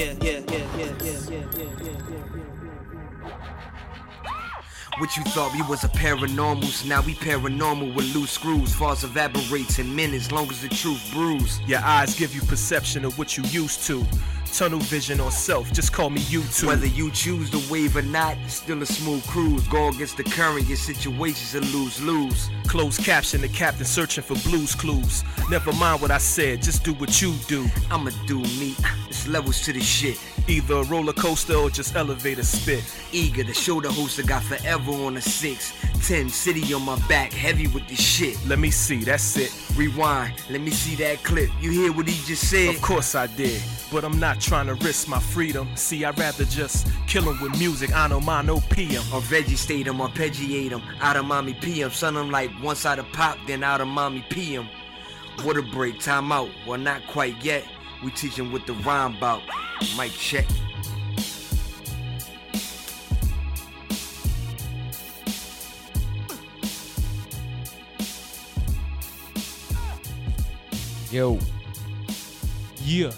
yeah, yeah, yeah, yeah, yeah, yeah, yeah, yeah, yeah. What you thought we was a paranormals? Now we paranormal with loose screws. Falls evaporates in minutes, long as the truth brews. Your eyes give you perception of what you used to. Tunnel vision or self, just call me YouTube. Whether you choose the wave or not, still a smooth cruise. Go against the current, your situation's a lose lose. Closed caption, the captain searching for blues clues. Never mind what I said, just do what you do. I'ma do me. It's levels to the shit. Either a roller coaster or just elevator spit. Eager to show the host I got forever on a six. Ten city on my back, heavy with the shit. Let me see, that's it. Rewind, let me see that clip. You hear what he just said? Of course I did, but I'm not trying to risk my freedom. See, I'd rather just kill him with music, I know mine, no PM. Or veggie state him, arpeggiate him. Out of mommy PM. Son, I'm like one side of pop, then out of mommy PM. What a break, time out. Well, not quite yet. We teach him what the rhyme about. Mic check. Yo, Yeah.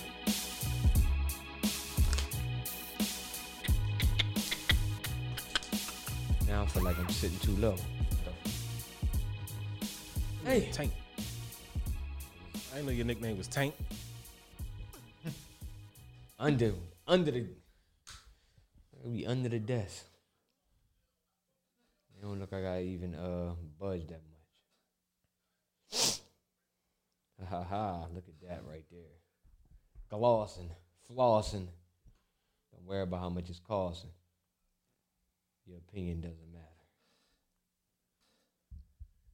Feel like I'm sitting too low. Hey, Tank. I didn't know your nickname was Tank. under under the we under the desk. It don't look like I even uh budge that much. Ha ha ha! Look at that right there. Glossing, flossing. Don't worry about how much it's costing. Your opinion doesn't matter.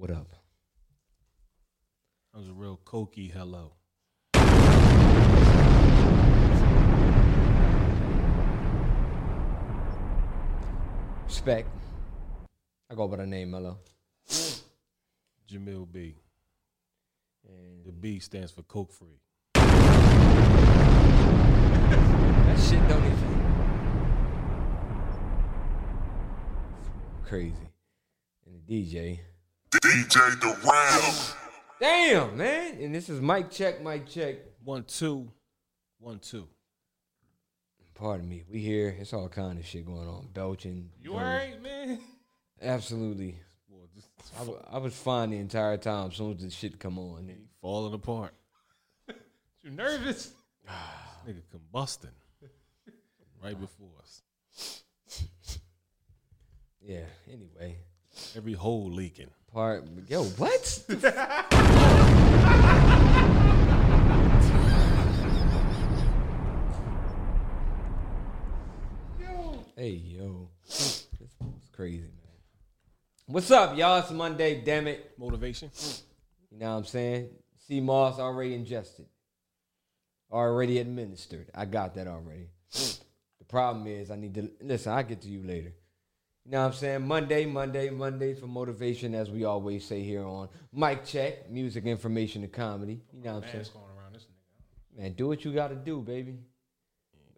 What up? That was a real cokey hello. Respect. I go by the name Mello. Jamil B. And The B stands for Coke Free. that shit don't even. Crazy. And the DJ. DJ the Ram. Damn, man. And this is Mike check, Mike check. One, two, one, two. Pardon me. We here. It's all kind of shit going on. Belching. You alright, man? Absolutely. Boy, just I, I was fine the entire time as soon as the shit come on. he falling apart. you nervous? Nigga combusting right ah. before us. Yeah, anyway. Every hole leaking. Part yo, what? Hey yo. This is crazy, man. What's up, y'all? It's Monday, damn it. Motivation. You know what I'm saying? Sea moss already ingested. Already administered. I got that already. The problem is I need to listen, I'll get to you later. You know what I'm saying? Monday, Monday, Monday for motivation, as we always say here on Mic Check, music, information, and comedy. You know what I'm saying? going around this nigga. Man, do what you gotta do, baby.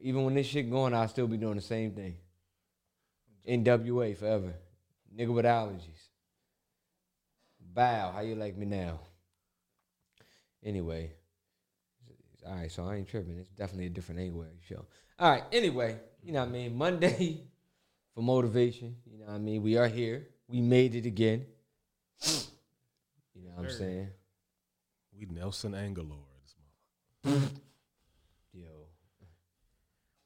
Even when this shit going, I'll still be doing the same thing. NWA forever. Nigga with allergies. Bow, how you like me now? Anyway. All right, so I ain't tripping. It's definitely a different angle show. All right, anyway, you know what I mean? Monday for motivation. You know what I mean? We are here. We made it again. You know what I'm saying? We Nelson Angelor. This motherfucker. Yo.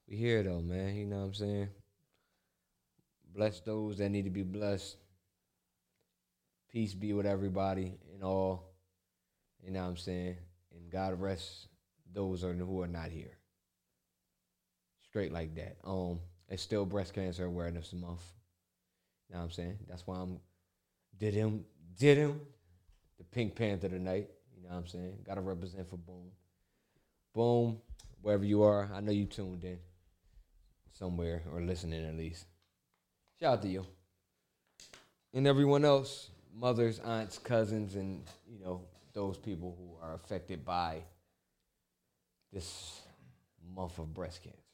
We here though, man. You know what I'm saying? Bless those that need to be blessed. Peace be with everybody and all. You know what I'm saying? And God rest those who are not here. Straight like that. Um, it's still breast cancer awareness month. You know what I'm saying? That's why I'm did him did him the Pink Panther tonight. You know what I'm saying? Gotta represent for Boom. Boom. wherever you are. I know you tuned in somewhere or listening at least. Shout out to you. And everyone else, mothers, aunts, cousins, and you know, those people who are affected by this month of breast cancer.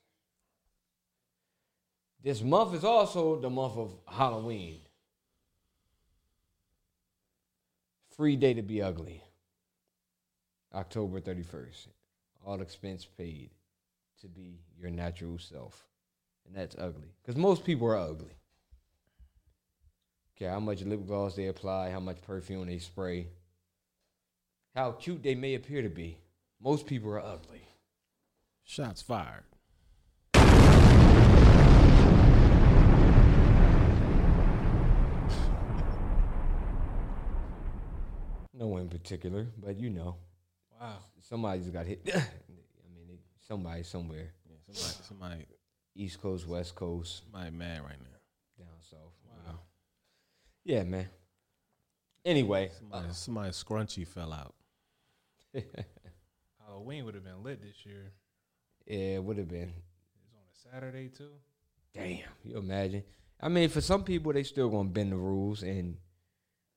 This month is also the month of Halloween. Free day to be ugly. October 31st. All expense paid to be your natural self. And that's ugly. Because most people are ugly. Okay, how much lip gloss they apply, how much perfume they spray, how cute they may appear to be. Most people are ugly. Shots fired. No one in particular, but you know, Wow. somebody's got hit. I mean, it- somebody somewhere. Yeah, somebody, somebody, East Coast, West Coast, somebody mad right now. down south. Wow. Yeah, man. Anyway, Somebody, somebody scrunchy fell out. Halloween would have been lit this year. yeah, it would have been. It's on a Saturday too. Damn, you imagine? I mean, for some people, they still gonna bend the rules, and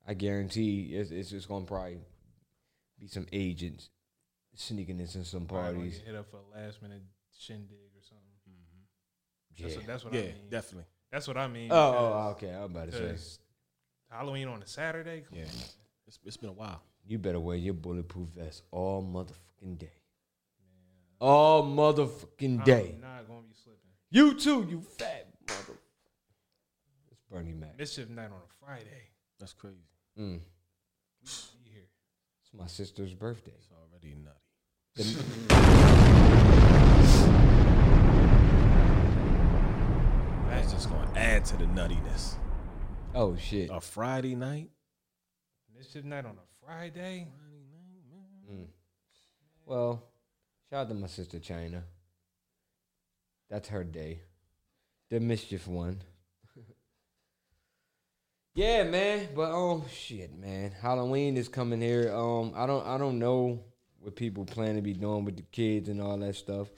I guarantee it's, it's just gonna probably be some agents sneaking into some parties. hit up for a last minute shindig or something. Mm-hmm. Yeah. That's what, that's what yeah, I mean. definitely. That's what I mean. Oh, oh, okay. I'm about to say. because Halloween on a Saturday. Come Yeah, on. it's, it's been a while. You better wear your bulletproof vest all motherfucking day. All motherfucking day. I'm not gonna be slipping. You too, you fat mother. It's Bernie Mac. Mischief night on a Friday. That's crazy. Mm. It's my sister's birthday. It's already nutty. That's just gonna add to the nuttiness. Oh shit. A Friday night. Mischief night on a Friday. Mm. Well, shout out to my sister China. That's her day. The mischief one. Yeah, man. But oh shit, man. Halloween is coming here. Um, I don't I don't know what people plan to be doing with the kids and all that stuff.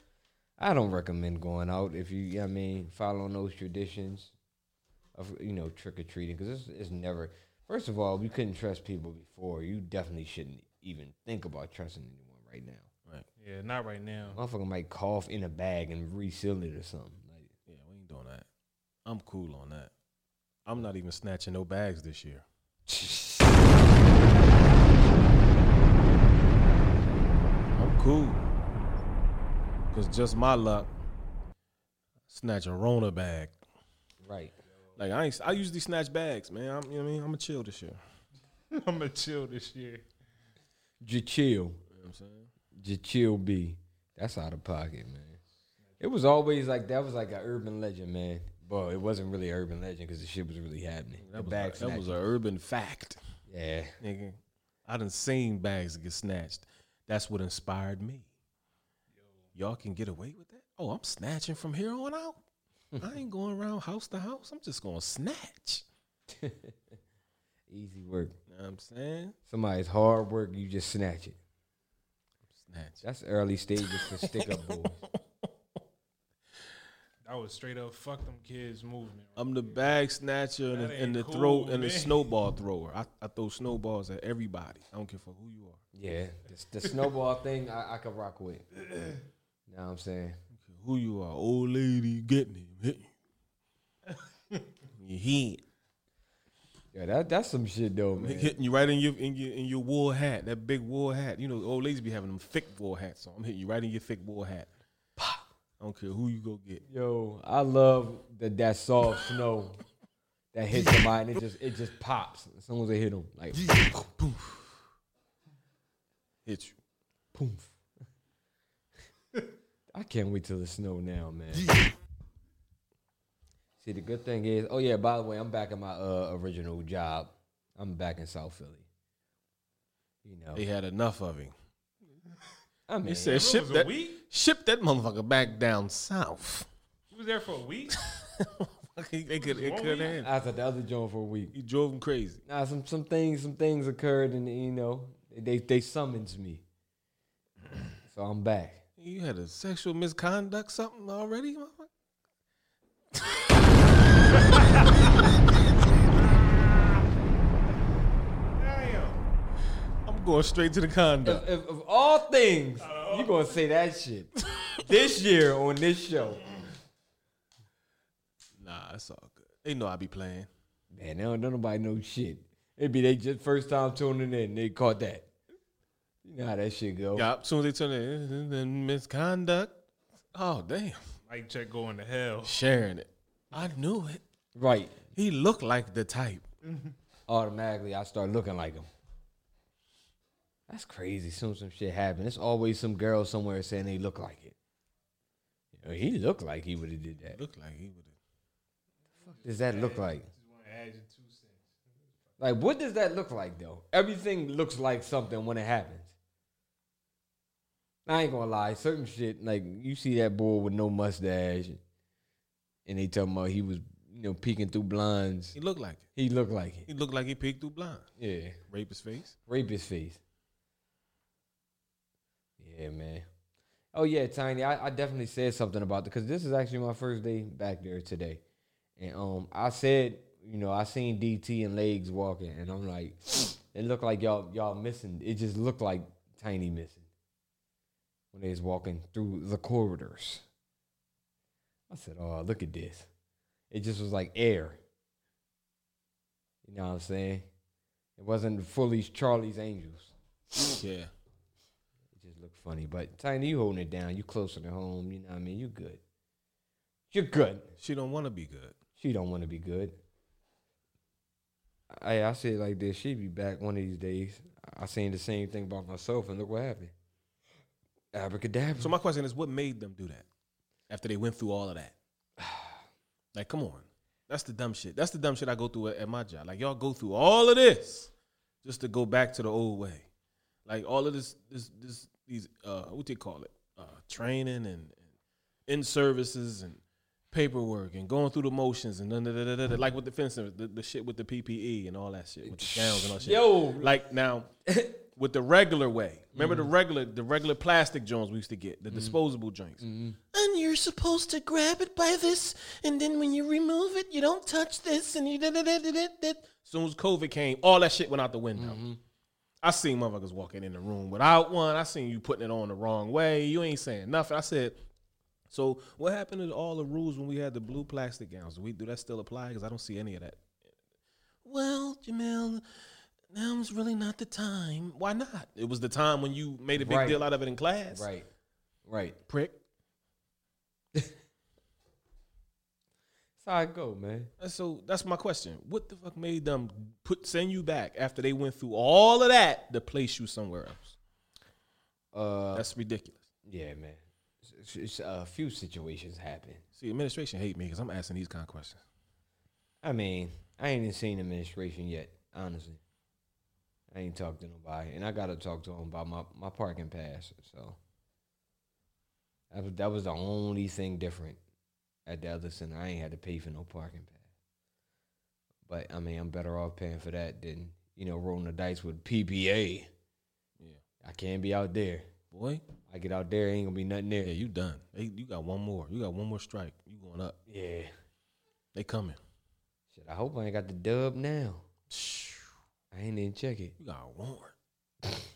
I don't recommend going out if you, you know what I mean, following those traditions of you know trick or treating because it's, it's never. First of all, we couldn't trust people before. You definitely shouldn't even think about trusting anyone right now. Right. Yeah, not right now. Motherfucker might cough in a bag and reseal it or something. Like, Yeah, we ain't doing that. I'm cool on that. I'm not even snatching no bags this year. I'm cool. Cause just my luck, snatch a Rona bag. right. Like I ain't, I usually snatch bags, man. I'm, you know what I mean? I'm a chill this year. I'm gonna chill this year. Just chill. You know what I'm saying? Just chill be. That's out of pocket, man. It was always like that was like an urban legend, man. Well, it wasn't really urban legend because the shit was really happening. That the was, a, that was an urban fact. yeah. Nigga, I done seen bags get snatched. That's what inspired me. Y'all can get away with that? Oh, I'm snatching from here on out. I ain't going around house to house. I'm just gonna snatch. Easy work. You know what I'm saying? Somebody's hard work, you just snatch it. Snatch. That's early stages for stick up boys. That was straight up fuck them kids movement. I'm the bag snatcher and That the, and ain't the throw cool, and the snowball thrower. I, I throw snowballs at everybody. I don't care for who you are. Yeah, the, the snowball thing I, I could rock with. You know what I'm saying? I Who you are, old lady getting him, hit you. Your head. Yeah, that that's some shit though, I'm man. hitting you right in your in your in your wool hat, that big wool hat. You know, old ladies be having them thick wool hats. So I'm hitting you right in your thick wool hat. I don't care who you go get. Yo, I love that that soft snow that hits somebody and it just it just pops as soon as they hit them. Like Hit you. poof. I can't wait till the snow now, man. See, the good thing is, oh yeah, by the way, I'm back at my uh, original job. I'm back in South Philly. You know, They had enough of him. I mean, They said ship that week. ship that motherfucker back down south. He was there for a week. they could it could week? have. I was at the other joint for a week. He drove him crazy. Nah, some some things some things occurred, and you know they they summons me, so I'm back. You had a sexual misconduct something already? going straight to the condo. If, if, of all things, you gonna say that shit this year on this show. Nah, it's all good. They know I be playing. Man, they don't, don't nobody know shit. It be they just first time tuning in, they caught that. You know how that shit go. Yeah, as soon as they turn it, uh, misconduct. Oh damn, Mic Check going to hell. sharing it. I knew it. Right. He looked like the type. Automatically, I start looking like him. That's crazy. Soon some shit happened. There's always some girl somewhere saying they look like it. You know, he looked like he would have did that. Looked like he would have. Fuck does that look like? Just want to add your two cents. Like, what does that look like though? Everything looks like something when it happens. I ain't gonna lie, certain shit like you see that boy with no mustache, and they talking about he was you know peeking through blinds. He looked like it. He looked like it. He looked like he peeked through blind. Yeah, Rape his face. rape his face. Yeah, man. Oh yeah, Tiny. I, I definitely said something about it because this is actually my first day back there today, and um, I said, you know, I seen DT and legs walking, and I'm like, it looked like y'all y'all missing. It just looked like Tiny missing when they was walking through the corridors. I said, oh, look at this. It just was like air. You know what I'm saying? It wasn't fully Charlie's Angels. Yeah. It just looked funny. But Tiny, you holding it down. You closer to home. You know what I mean? You good. You're good. She don't want to be good. She don't want to be good. I I say it like this. She'd be back one of these days. I seen the same thing about myself, and look what happened. Abracadabra. So my question is, what made them do that after they went through all of that? Like, come on, that's the dumb shit. That's the dumb shit I go through at, at my job. Like, y'all go through all of this just to go back to the old way. Like all of this, this, this, these, uh, what they call it, uh, training and, and in services and paperwork and going through the motions and da, da, da, da, da, like with the fencing, the, the shit with the PPE and all that shit with the gowns and all that shit. Yo. like now with the regular way. Remember the regular, the regular plastic joints we used to get, the disposable joints. And you're supposed to grab it by this, and then when you remove it, you don't touch this, and you da da da da da. da. Soon as COVID came, all that shit went out the window. I seen motherfuckers walking in the room without one. I seen you putting it on the wrong way. You ain't saying nothing. I said, so what happened to all the rules when we had the blue plastic gowns? Do we do that still apply? Because I don't see any of that. Well, Jamel, now is really not the time. Why not? It was the time when you made a big Right. deal out of it in class. right, right. Prick. That's how I go, man. And so that's my question. What the fuck made them put send you back after they went through all of that to place you somewhere else? Uh, That's ridiculous. yeah, man. It's- it's- a few situations happen. See, administration hate me because I'm asking these kind of questions. I mean, I ain't even seen administration yet, honestly. I ain't talked to nobody, and I gotta talk to them about my, my parking pass. So that was that was the only thing different at the other center. I ain't had to pay for no parking pass. But I mean, I'm better off paying for that than you know rolling the dice with PPA. Yeah. I can't be out there. Boy, I get out there, ain't gonna be nothing there. yeah, you done. Hey, you got one more. You got one more strike. You going up. Yeah. They coming. Shit, I hope I ain't got the dub now. I ain't even check it. You got a warrant.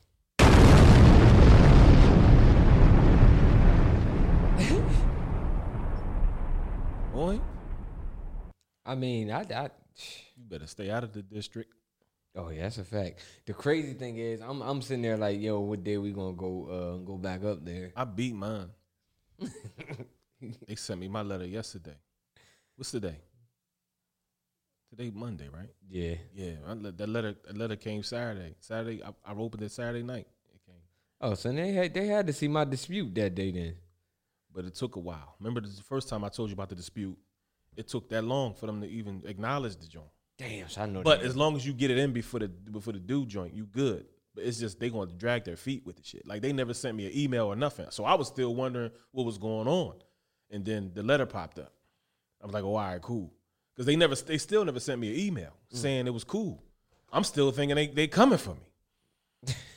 Boy, I mean, I, I you better stay out of the district. Oh yeah, that's a fact. The crazy thing is, I'm I'm sitting there like, yo, what day we gonna go uh go back up there? I beat mine. they sent me my letter yesterday. What's today? Today Monday, right? Yeah. Yeah, I, let- that letter that letter came Saturday. Saturday, I, I opened it Saturday night. It came, Oh, so they had they had to see my dispute that day then. But it took a while. Remember the first time I told you about the dispute? It took that long for them to even acknowledge the joint. Damn, so I know. But that. as long as you get it in before the before the due joint, you good. But it's just they going to drag their feet with the shit. Like they never sent me an email or nothing. So I was still wondering what was going on, and then the letter popped up. I was like, "Oh, all right, cool," because they never they still never sent me an email mm. saying it was cool. I'm still thinking they they coming for me.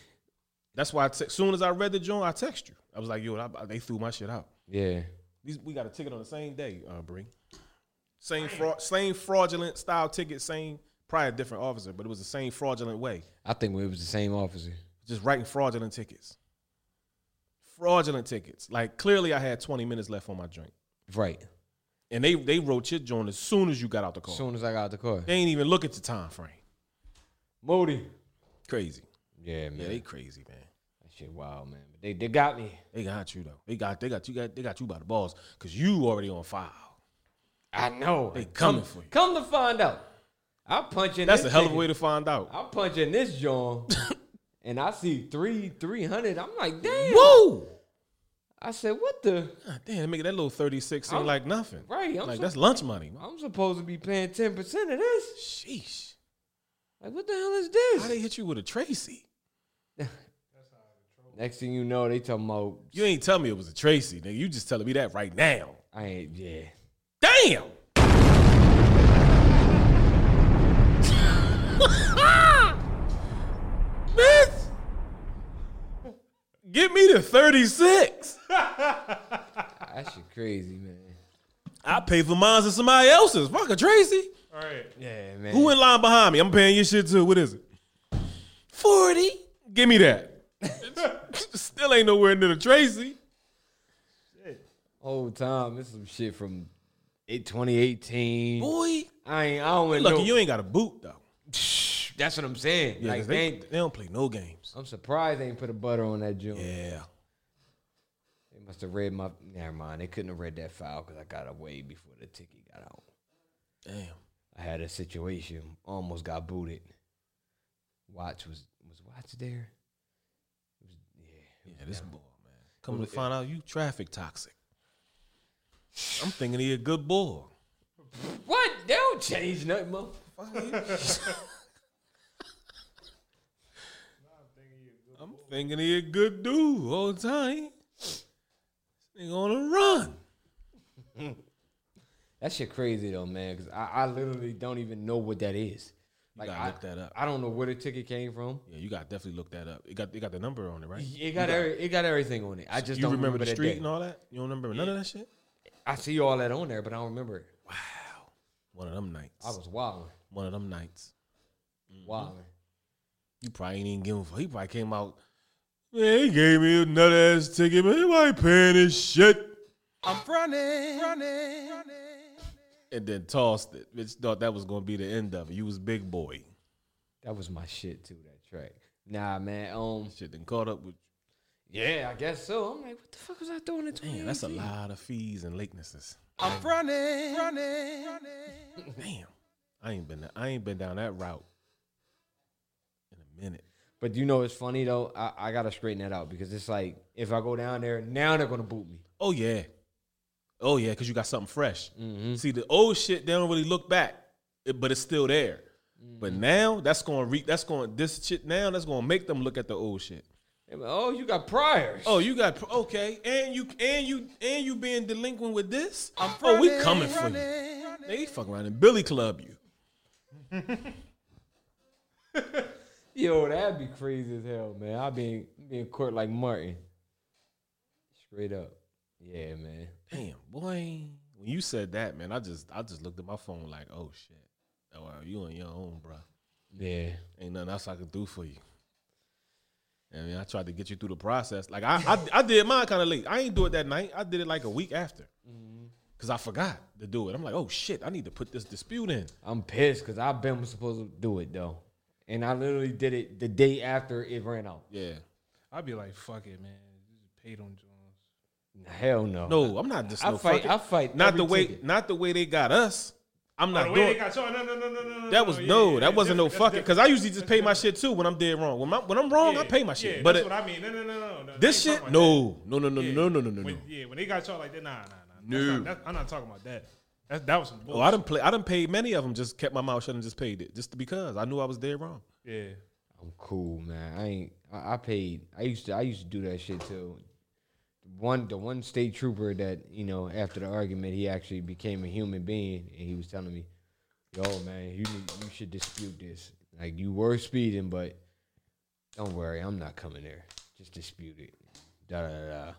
That's why as soon as I read the joint, I text you. I was like, yo, I, they threw my shit out. Yeah. These, we got a ticket on the same day, uh, Bree. Same fraud, same fraudulent style ticket, same probably a different officer, but it was the same fraudulent way. I think it was the same officer. Just writing fraudulent tickets. Fraudulent tickets. Like clearly I had 20 minutes left on my drink. Right. And they they wrote your joint as soon as you got out the car. As soon as I got out the car. They ain't even look at the time frame. Moody. Crazy. Yeah, man. Yeah, they crazy, man. that shit wild, man. But they, they got me. They got you though. They got they got you got they got you by the balls because you already on file. I know. They come, coming for you. Come to find out. I'll punch in That's a hell of a way to find out. I'll punch in this John and I see three, 300. I'm like, damn. Whoa. I said, what the? God damn, make that little 36 seem I'm- like nothing. Right. I'm, Like that's lunch money. I'm supposed to be paying 10% of this. Sheesh. Like, what the hell is this? How they hit you with a Tracy? Next thing you know, they talking about, You ain't tell me it was a Tracy, nigga. You just telling me that right now. I ain't, yeah. Damn. Bitch. Get me to 36. That shit crazy, man. I pay for mine and somebody else's. Fuck a Tracy. All right. Yeah, man. Who in line behind me? I'm paying your shit too. What is it? 40. Give me that. Still ain't nowhere near the Tracy. Shit. Whole time, this is some shit from eight- 2018. Boy. I ain't, I don't Lucky know. you ain't got a boot though. That's what I'm saying. Yeah, like, 'cause they, they, they don't play no games. I'm surprised they ain't put a butter on that joint. Yeah. They must have read my. Never mind. They couldn't have read that file because I got away before the ticket got out. Damn. I had a situation, almost got booted. Watch was was Watch there. It was, yeah, Yeah, this boy, man. Come to find out you traffic toxic. I'm thinking he a good boy. What? They don't change nothing, motherfucker. I'm thinking he a good dude all the time. This nigga on a run. That shit crazy though, man. Because I, I literally don't even know what that is. Like gotta I, look that up. I don't know where the ticket came from. Yeah, you got to definitely look that up. It got it got the number on it, right? It got, every, it got everything on it. I just you don't remember, the street and all that? You don't remember none of that shit? I see all that on there, but I don't remember it. Wow. One of them nights. I was wilding, One of them nights. Mm-hmm. wilding. You probably ain't even give him. He probably came out. Man, he gave me a nut ass ticket, but He ain't paying his shit. I'm running, running, And then tossed it. Bitch thought that was gonna be the end of it. You was big boy. That was my shit too. That track. Nah, man. Um. Shit then caught up with. Yeah, I guess so. I'm like, what the fuck was I doing in Man, that's a lot of fees and latenesses. I'm running, running, running. Damn, I ain't been. I ain't been down that route in a minute. But you know, it's funny though. I, I gotta straighten that out because it's like if I go down there now, they're gonna boot me. Oh yeah, oh yeah, because you got something fresh. Mm-hmm. See, the old shit they don't really look back, but it's still there. But Mm-hmm. now that's going to re- that's going this shit now that's going to make them look at the old shit. They be like, oh, you got priors. Oh, you got okay, and you and you and you being delinquent with this. I'm oh, we coming for you. They fuck around and Billy Club you. Yo, that'd be crazy as hell, man. I be be in court like Martin. Straight up. Yeah, man. Damn, boy. When you said that, man, I just I just looked at my phone like, oh shit. Oh, well, you on your own, bro. Yeah. Ain't nothing else I can do for you. I mean, I tried to get you through the process. Like I, I, I did mine kind of late. I ain't do it that night. I did it like a week after, Mm-hmm. cause I forgot to do it. I'm like, oh shit, I need to put this dispute in. I'm pissed because I've been supposed to do it though. And I literally did it the day after it ran out. Yeah. I'd be like, fuck it, man. Just them Jones. Hell no. No, I'm not just I no fight- fucking- I fight Not the way, ticket. not the way they got us. I'm Oh, not the doing. they got you. No, no, no, no, no, no. that was yeah, no, yeah, that yeah, wasn't no fucking. Cause I usually just pay my shit too when I'm dead wrong. When, I, when I'm wrong, I pay my shit. Yeah, but that's it- what I mean. No, no, no, no, no. this shit, talking no, no, no, no, no, no, no, no, no. Yeah, when they got y'all like that, nah, nah, nah. No. not- I'm not talking about that. That that was some bullshit. Oh, I done play. I done paid many of them. Just kept my mouth shut and just paid it, just because I knew I was dead wrong. Yeah. I'm cool, man. I ain't. I, I paid. I used to. I used to do that shit too. One, the one state trooper that you know after the argument, he actually became a human being, and he was telling me, "Yo, man, you need, you should dispute this. Like you were speeding, but don't worry, I'm not coming there." just dispute it. Da da da.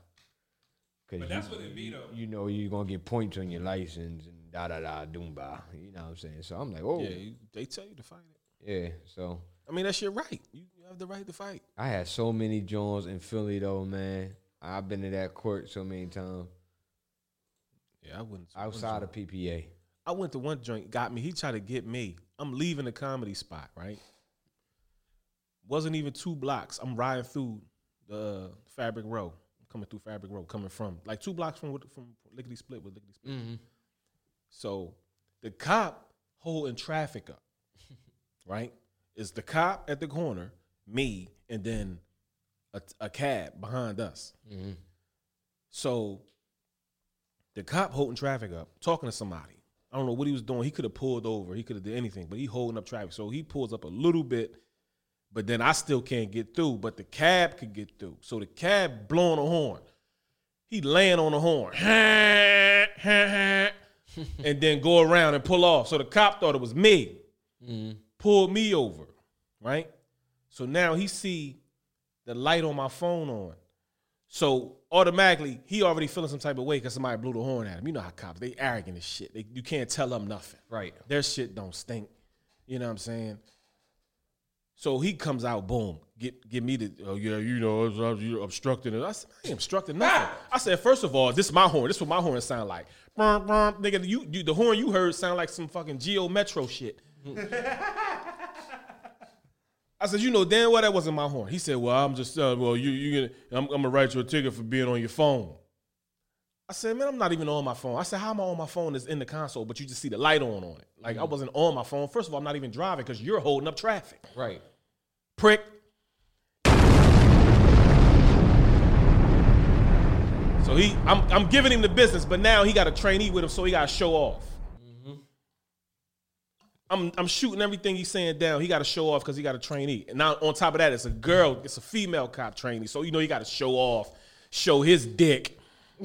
Cause But that's you, what it be, though. You know you're gonna get points on your license and da da da doomba. You know what I'm saying? So I'm like, oh Yeah, yeah. you, they tell you to fight it. Yeah, so I mean, that's your right. You, you have the right to fight. I had so many Jones in Philly though, man. I've been to that court so many times Yeah, I wouldn't. outside of PPA. I went to one joint, got me. He tried to get me. I'm leaving the comedy spot, right? Wasn't even two blocks. I'm riding through the uh, Fabric Row, coming through Fabric Row, coming from like two blocks from from Lickety Split with Lickety Split. Mm-hmm. So the cop holding traffic up, right? Is the cop at the corner, me, and then a, a cab behind us. Mm-hmm. So the cop holding traffic up, talking to somebody. I don't know what he was doing. He could have pulled over. He could have did anything, but he holding up traffic. So he pulls up a little bit, but then I still can't get through. But the cab could get through. So the cab blowing a horn. He laying on the horn. and then go around and pull off. So the cop thought it was me. Mm-hmm. Pulled me over. Right? So now he see the light on my phone on. So automatically, he already feeling some type of way because somebody blew the horn at him. You know how cops, they arrogant as shit. They, you can't tell them nothing. Right. Their shit don't stink. You know what I'm saying? So he comes out, boom, get get me the, oh yeah, you know, you're obstructing it. I said, I ain't obstructing nothing. Ah! I said, first of all, this is my horn. This is what my horn sound like. Brr, brr. Nigga, you, you, the horn you heard sound like some fucking Geo Metro shit. I said, you know damn well that wasn't my horn. He said, well, I'm just, uh, well, you, you, gonna, I'm, I'm gonna write you a ticket for being on your phone. I said, man, I'm not even on my phone. I said, how am I on my phone? Is in the console, but you just see the light on on it. Like I wasn't on my phone. First of all, I'm not even driving because you're holding up traffic. Right. Prick. So he, I'm, I'm giving him the business, but now he got a trainee with him, so he got to show off. I'm, I'm shooting everything he's saying down. He got to show off because he got a trainee. And now on top of that, it's a girl, it's a female cop trainee. So you know he got to show off, show his dick.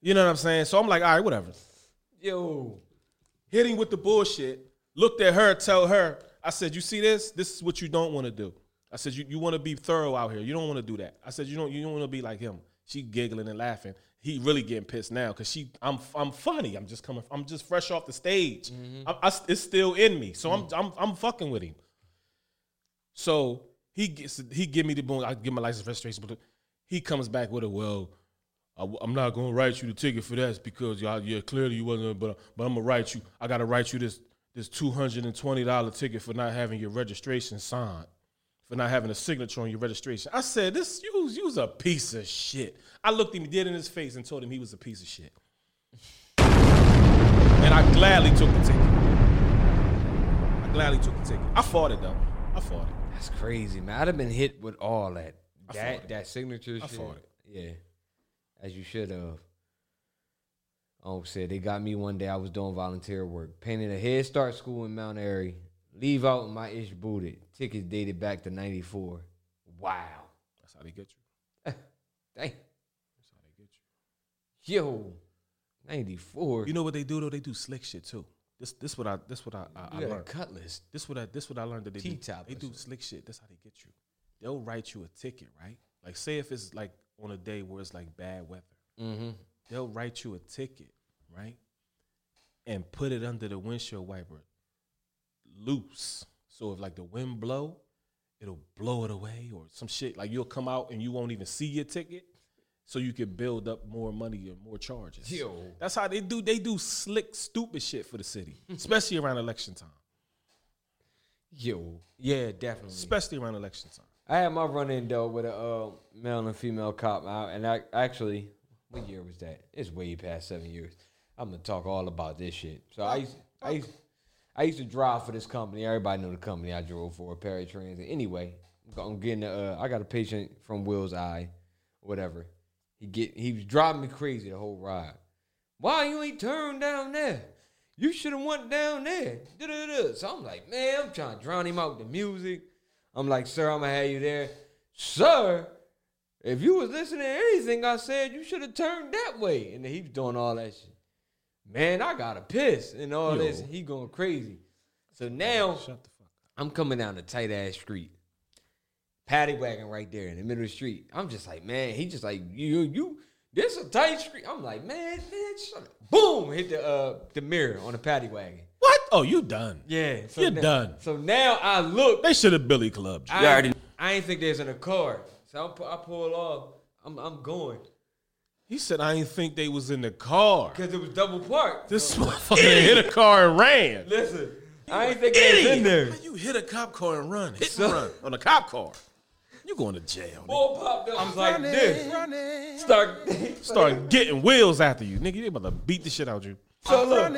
you know what I'm saying? So I'm like, all right, whatever Yo. hitting with the bullshit, looked at her, tell her, I said, you see this? This is what you don't want to do. I said, you, you want to be thorough out here. You don't want to do that. I said, you don't you don't want to be like him. She giggling and laughing. He really getting pissed now because she I'm I'm funny. I'm just coming. I'm just fresh off the stage. Mm-hmm. I, I- it's still in me. So I'm I'm I'm fucking with him. So he gets he give me the boom. I give my license registration, but he comes back with a well. I, am not gonna write you the ticket for that because y'all, yeah, clearly you wasn't. But but I'm gonna write you. I gotta write you this this two hundred and twenty dollar ticket for not having your registration signed, for not having a signature on your registration. I said this you you's a piece of shit. I looked him dead in his face and told him he was a piece of shit. And I gladly took the ticket. I gladly took the ticket. I fought it though. I fought it. That's crazy, man. I'd have been hit with all that. fought That that signature shit. I shit. fought it. Yeah. As you should have. Oh, said they got me one day. I was doing volunteer work, painting a Head Start school in Mount Airy. Leave out my ish booted. Tickets dated back to '94. Wow. That's how they get you. Dang. That's how they get you. Yo. '94. You know what they do though? They do slick shit too. This this what I this what I I, I you got a learned. cutlass. This what I this what I learned that they do. T-top They do slick shit. That's how they get you. They'll write you a ticket, right? Like say if it's like on a day where it's like bad weather, Mm-hmm. they'll write you a ticket, right? And put it under the windshield wiper loose. So if like the wind blow, it'll blow it away or some shit. Like you'll come out and you won't even see your ticket. So you can build up more money and more charges. Yo. That's how they do. They do slick, stupid shit for the city, especially around election time. Yo. Yeah, definitely. Especially around election time. I had my run in though with a uh, male and female cop out, and I actually, what year was that? It's way past seven years. I'm gonna talk all about this shit. So I used, I used, I used to drive for this company. Everybody know the company I drove for, Perry Transit. Anyway, I'm getting, uh, I got a patient from Wills Eye, whatever. He get, he was driving me crazy the whole ride. Why you ain't turned down there? You should have went down there. Da-da-da. So I'm like, man, I'm trying to drown him out with the music. I'm like, sir, I'm gonna have you there. Sir, if you was listening to anything I said, you should have turned that way. And then he was doing all that shit. Man, I got a piss and all Yo. this. He going crazy. So now Shut the fuck up. I'm coming down the tight ass street. Paddy wagon right there in the middle of the street. I'm just like, man, he just like you you. This a tight street. I'm like, man, man, boom, hit the uh the mirror on the paddy wagon. What? Oh, you done? Yeah, so You're now- done. So now I look. They should have Billy Clubbed you. I, You already- I ain't think there's in a car. So I, I pull off. I'm I'm going He said, I didn't think they was in the car. because it was double parked. This motherfucker hit a car and ran. Listen, I ain't think they was in there. How you hit a cop car and run? Hit So- and run on a cop car. You going to jail. nigga. Boy popped up was like this. Start. Start getting wheels after you. Nigga, they about to beat the shit out of you. So look,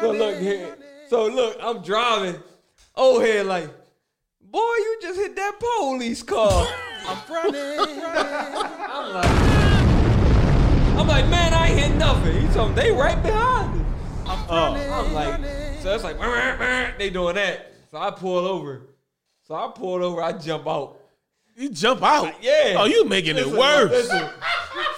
so look here. So look, I'm driving. Oh head like, boy, you just hit that police car. I'm running. I'm like, I'm like, man, I ain't hit nothing. He told me they right behind me. Oh, I'm like, so it's like, they doing that. So I pull over. So I pulled over. I jump out. You jump out. Uh, yeah. Oh, you making Listen, it worse. listen.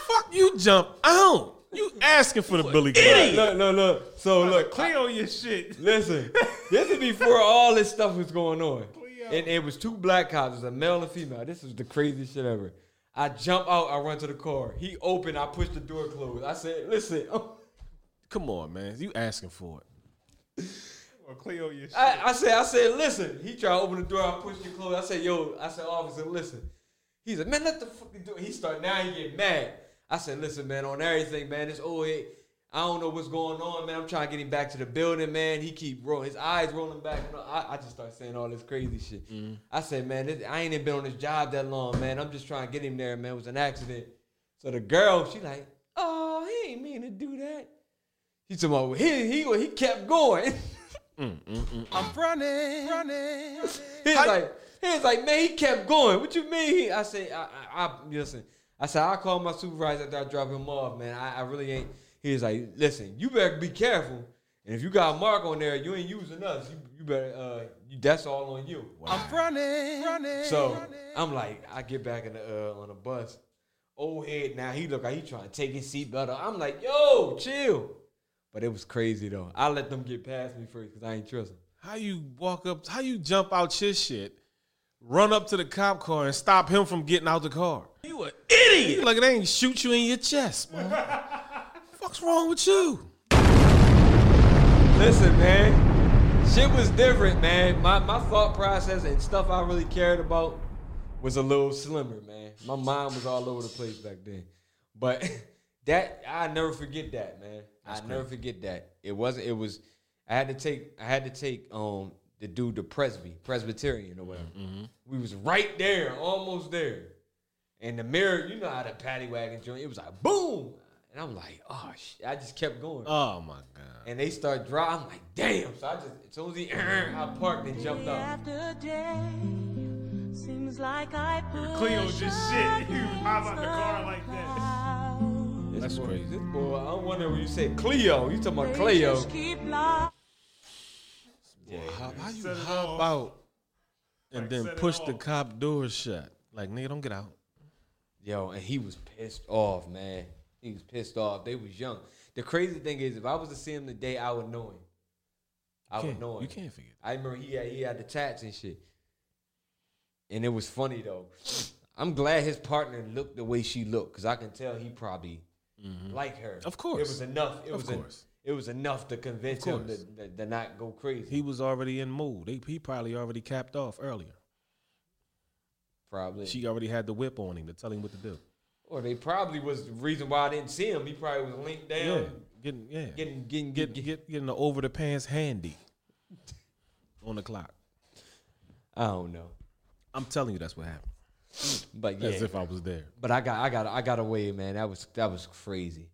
Fuck, you jump out. You asking for the Billy Club. Look, look, look. So look, clean on your shit. Listen, this is before all this stuff was going on. And it was two black cops, a male and female. This is the craziest shit ever. I jump out, I run to the car. He opened, I pushed the door closed. I said, listen, Come on, man. You asking for it. Or clear on your shit. I, I said, I said, listen. He tried to open the door, I pushed it closed. I said, yo, I said, officer, listen. He said, man, let the fucking door. He started, now he get mad. I said, listen, man, on everything, man, this old head. I don't know what's going on, man. I'm trying to get him back to the building, man. He keep rolling, his eyes rolling back. You know, I, I just start saying all this crazy shit. Mm-hmm. I said, man, this, I ain't even been on this job that long, man. I'm just trying to get him there, man. It was an accident. So the girl, she like, oh, he ain't mean to do that. He told me, he, he, he kept going. I'm running, running. He was like, he was like, man, he kept going. What you mean? He, I said, I, I, I listen. I said, I'll call my supervisor after I drop him off, man. I, I really ain't. He was like, listen, you better be careful. And if you got a mark on there, you ain't using us. You, you better, uh, you, that's all on you. I'm running, running. So I'm like, I get back in the uh, on the bus. Old head now, he look like he trying to take his seatbelt off. I'm like, yo, chill. But it was crazy though. I let them get past me first because I ain't trust them. How you walk up? How you jump out your shit, run up to the cop car and stop him from getting out the car? You an idiot! Like they ain't shoot you in your chest, man. Fuck's wrong with you? Listen, man, shit was different, man. My my thought process and stuff I really cared about was a little slimmer, man. My mind was all over the place back then. But that I never forget that, man. I never forget that. It wasn't. It was. I had to take. I had to take um the dude to Presby, Presbyterian or whatever. We was right there, almost there. And the mirror, you know how the paddy wagon joint. It was like boom, and I'm like, oh shit. I just kept going Oh my god. and they start driving. I'm like, damn. So I just, as soon as he, I parked and jumped out. After day, seems like I Cleo just shit. You against hop out the car like that. Clouds. This That's boy, crazy. This boy, I wonder when you say Cleo. You talking about Cleo? Just keep lying. How, how you hop out and Like, then push the cop door shut? Like nigga, don't get out. Yo, and he was pissed off, man. He was pissed off. They was young. The crazy thing is, if I was to see him today, I would know him. I would Can't- know him. you can't forget. I remember he had, he had the tats and shit. And it was funny though. I'm glad his partner looked the way she looked because I can tell he probably liked her. Mm-hmm. Of course. it was enough. It Of was en- course. it was enough to convince him to, to, to not go crazy. He was already in mood. He, he probably already capped off earlier. probably, She already had the whip on him to tell him what to do. or they probably was the reason why I didn't see him. He probably was linked down, Yeah, getting yeah, getting getting get, get, get getting the over the pants handy on the clock. I don't know, I'm telling you, that's what happened. But yeah. As if I was there. But I got I got I got away, man. That was that was crazy.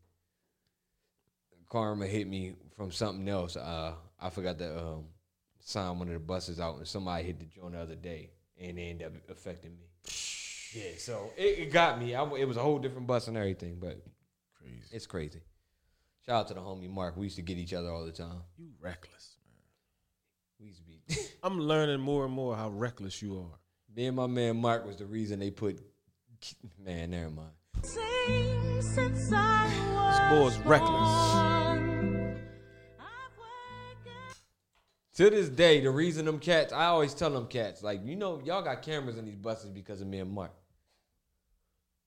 Karma hit me from something else. Uh, I forgot to um, sign one of the buses out, and somebody hit the joint the other day, and it ended up affecting me. Yeah, so it, it got me. I, it was a whole different bus and everything, but Crazy. it's crazy. Shout out to the homie Mark. We used to get each other all the time. You reckless, man. We used to be. I'm learning more and more how reckless you are. Me and my man Mark was the reason they put. Man, never mind. Seems since I This boy's was reckless. born, I've wakened Since To this day, the reason them cats, I always tell them cats, like, you know, y'all got cameras in these buses because of me and Mark.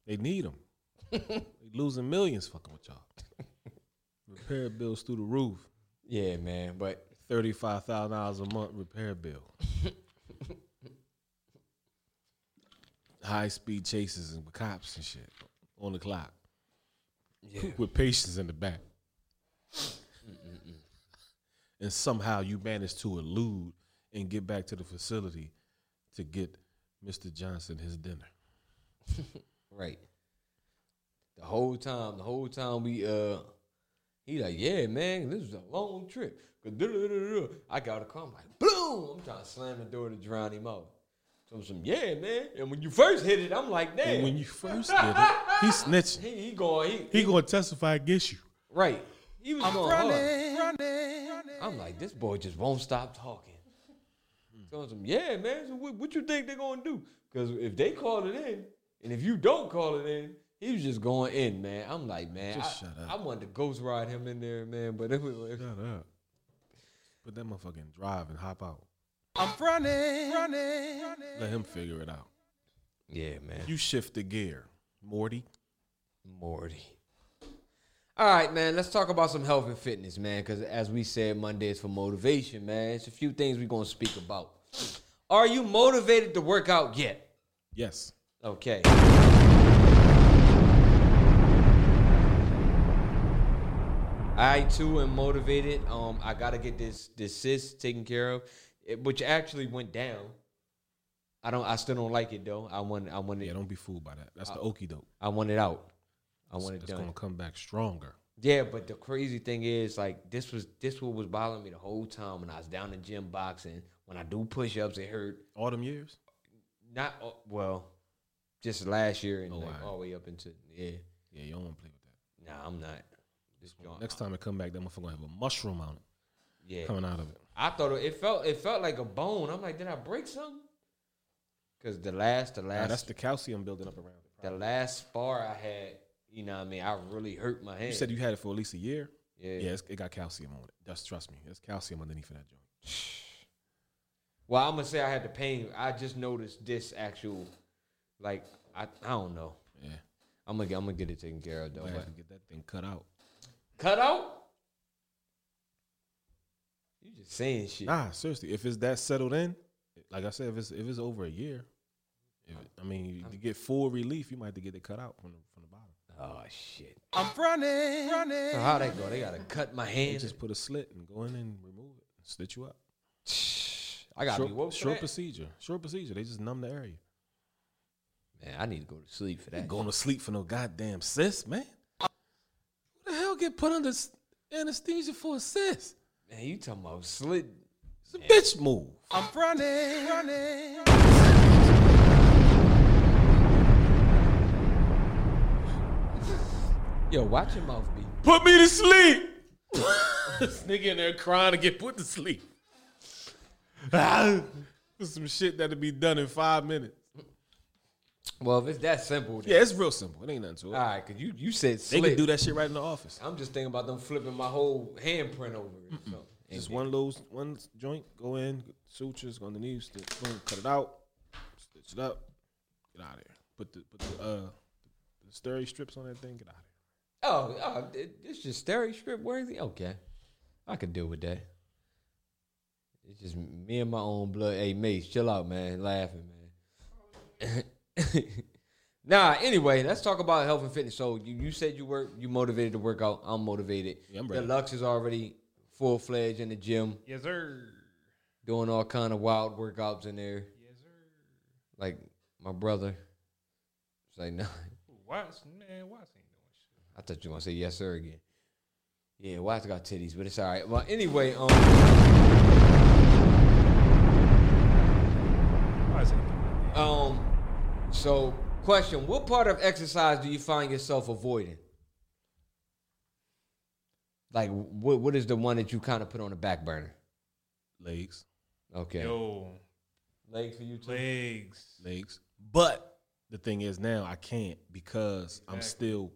They need them. they losing millions fucking with y'all. Repair bills through the roof. Yeah, man. But Thirty-five thousand dollars a month repair bill. High speed chases and cops and shit on the clock yeah, with patients in the back. and somehow you manage to elude and get back to the facility to get Mr. Johnson his dinner. right. The whole time, the whole time we uh he like, yeah, man, this is a long trip. I got a car, I'm like, boom! I'm trying to slam the door to drown him out. So some, yeah, man. And when you first hit it, I'm like, damn. And when you first hit it, he snitching. he, he going, he, He gonna testify against you. right. He was going hard. I'm like, this boy just won't stop talking. Hmm. So I'm some, yeah, man. So what, what you think they're gonna do? Because if they call it in, and if you don't call it in, he was just going in, man. I'm like, man, Just I, shut up. I wanted to ghost ride him in there, man. But it was, Shut up. Put that motherfucking drive and hop out. I'm running, running. Let him figure it out. yeah, man. You shift the gear, Morty. Morty. All right, man. Let's talk about some health and fitness, man. Because as we said, Monday is for motivation, man. It's a few things we're gonna speak about. Are you motivated to work out yet? Yes. Okay. I too am motivated. Um, I gotta get this this cyst taken care of, it, which actually went down. I don't. I still don't like it though. I want. I want it. Yeah, don't be fooled by that. That's the okey doke. I want it out. I want it It's done. gonna come back stronger. Yeah, but the crazy thing is, like, this was this what was bothering me the whole time when I was down in gym boxing. When I do push ups, it hurt. All them years? Not uh, well, just last year and Oh, like, alright. all the way up into yeah. Yeah, you don't wanna play with that. Nah, I'm not. Joint, Next time I come back, that motherfucker gonna have a mushroom on it yeah. coming out of it. I thought it, it felt it felt like a bone. I'm like, did I break something? Because the last the Nah, last that's the calcium building up around it. the last spar I had, you know, what I mean, I really hurt my hand. You said you had it for at least a year. yeah. Yeah, it's, it got calcium on it. Just trust me, there's calcium underneath of that joint. Well, I'm gonna say I had the pain. I just noticed this actual, like I I don't know. Yeah, I'm gonna get, I'm gonna get it taken care of though. might have But to get that thing cut out. cut out. You just saying shit. Nah, seriously, if it's that settled in, like I said, if it's if it's over a year, if it, I mean, to get full relief, you might have to get it cut out from the from the bottom. Oh shit. I'm running, running. So how they go? They gotta cut my They hand. just put a slit and go in and remove it, and stitch you up. I gotta short be woke for short that. procedure. Short procedure. They just numb the area. Man, I need to go to sleep for that. Ain't going to sleep for no goddamn cyst, man. Who the hell get put under anesthesia for a cyst? Man, you talking about slit? It's a bitch move. I'm running, running. Yo, watch your mouth be. Put me to sleep. this nigga in there crying to get put to sleep. Ah. There's some shit that'll be done in five minutes. Well, if it's that simple, then, Yeah, it's real simple. It ain't nothing to it. all right. Cause you you said they can do that shit right in the office. I'm just thinking about them flipping my whole handprint over it. So. Just one little one joint, go in, sutures, go underneath, stitch, boom, cut it out, stitch it up, get out of there. Put the put the uh the steri strips on that thing, get out of there. Oh, oh, it- it's just stereo script worthy. Okay, I can deal with that. It's just me and my own blood. Hey, Mace, chill out, man. Laughing, man. nah. Anyway, let's talk about health and fitness. So you, you said you work, you motivated to work out. I'm motivated. Yeah, I'm ready. Deluxe is already full fledged in the gym, Yes, sir. doing all kind of wild workouts in there. Yes, sir. Like my brother. It's like, no, Watts, man, Watts ain't doing shit. I thought you were gonna say yes sir again. Yeah, Watts got titties, but it's all right. Well, anyway, um, Watts ain't doing um, so question: What part of exercise do you find yourself avoiding? Like, what what is the one that you kind of put on the back burner? Legs, Okay, Yo, legs for you too. legs. legs. But the thing is now I can't because I'm still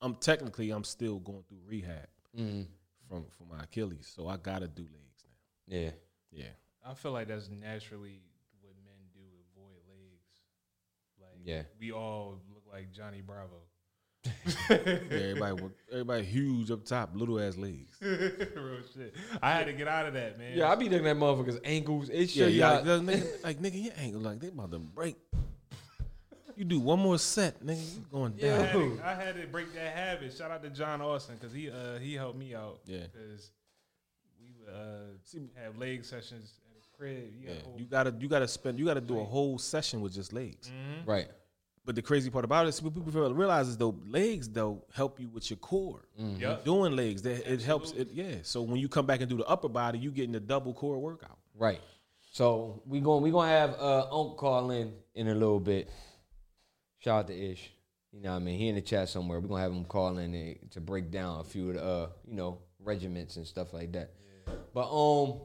I'm technically I'm still going through rehab Mhm. from from my Achilles. So I gotta do legs now. Yeah, Yeah. I feel like that's naturally what men do, avoid legs. Like Yeah. we all look like Johnny Bravo. Yeah, everybody, everybody huge up top, little ass legs. Real shit. I had to get out of that, man. Yeah, I be looking at motherfuckers' ankles. It show Yeah, you yeah. how- Like, nigga, like nigga, your ankle like they about to break. You do one more set, nigga, you going I down. had, to, I had to break that habit. Shout out to John Austin because he uh he helped me out. Yeah. because we would uh have leg sessions at his crib. You Yeah, got whole- you gotta, you gotta spend, you gotta do a whole session with just legs. right. But the crazy part about it is what people realize is though legs though help you with your core. Yup. Doing legs, that it helps. It yeah. So when you come back and do the upper body, you getting the double core workout. Right. So we going we gonna have uh Unc call in in a little bit. Shout out to Ish. You know what I mean? He in the chat somewhere. We're gonna have him call in and- to break down a few of the uh, you know, regiments and stuff like that. But um,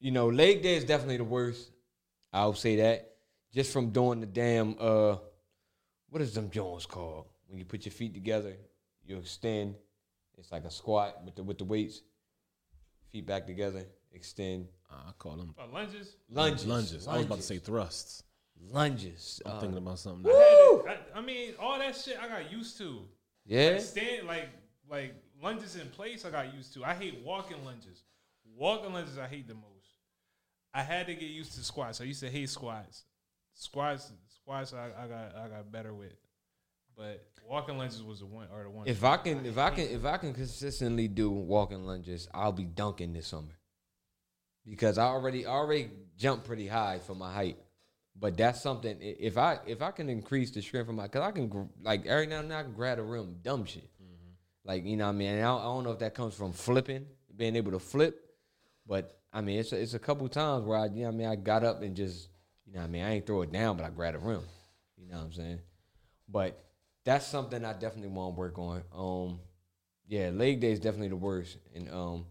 you know, leg day is definitely the worst. I'll say that. Just from doing the damn uh what is them Jones called? When you put your feet together, you extend. It's like a squat with the with the weights. Feet back together, extend. Uh, I call them Uh, lunges. Lunges. lunges. I was about to say thrusts. lunges. I'm Uh, thinking about something. I, else. had to- I, I mean, all that shit I got used to. yeah. Stand like like lunges in place. I got used to. I hate walking lunges. Walking lunges I hate the most. I had to get used to squats. I used to hate squats. Squats, squats. I, I got I got better with. But walking lunges was the one or the one. If I can, if I can, if I can consistently do walking lunges, I'll be dunking this summer. Because I already I already jumped pretty high for my height, but that's something. If I if I can increase the strength of my, cause I can like every now and then I can grab a rim, dumb shit. Mm-hmm. Like you know what I mean. And I I don't know if that comes from flipping, being able to flip, but I mean it's a, it's a couple times where I you know I mean I got up and just you know what I mean I ain't throw it down, but I grabbed a rim. You know what I'm saying? But that's something I definitely want to work on. Um, yeah, leg day is definitely the worst, and um,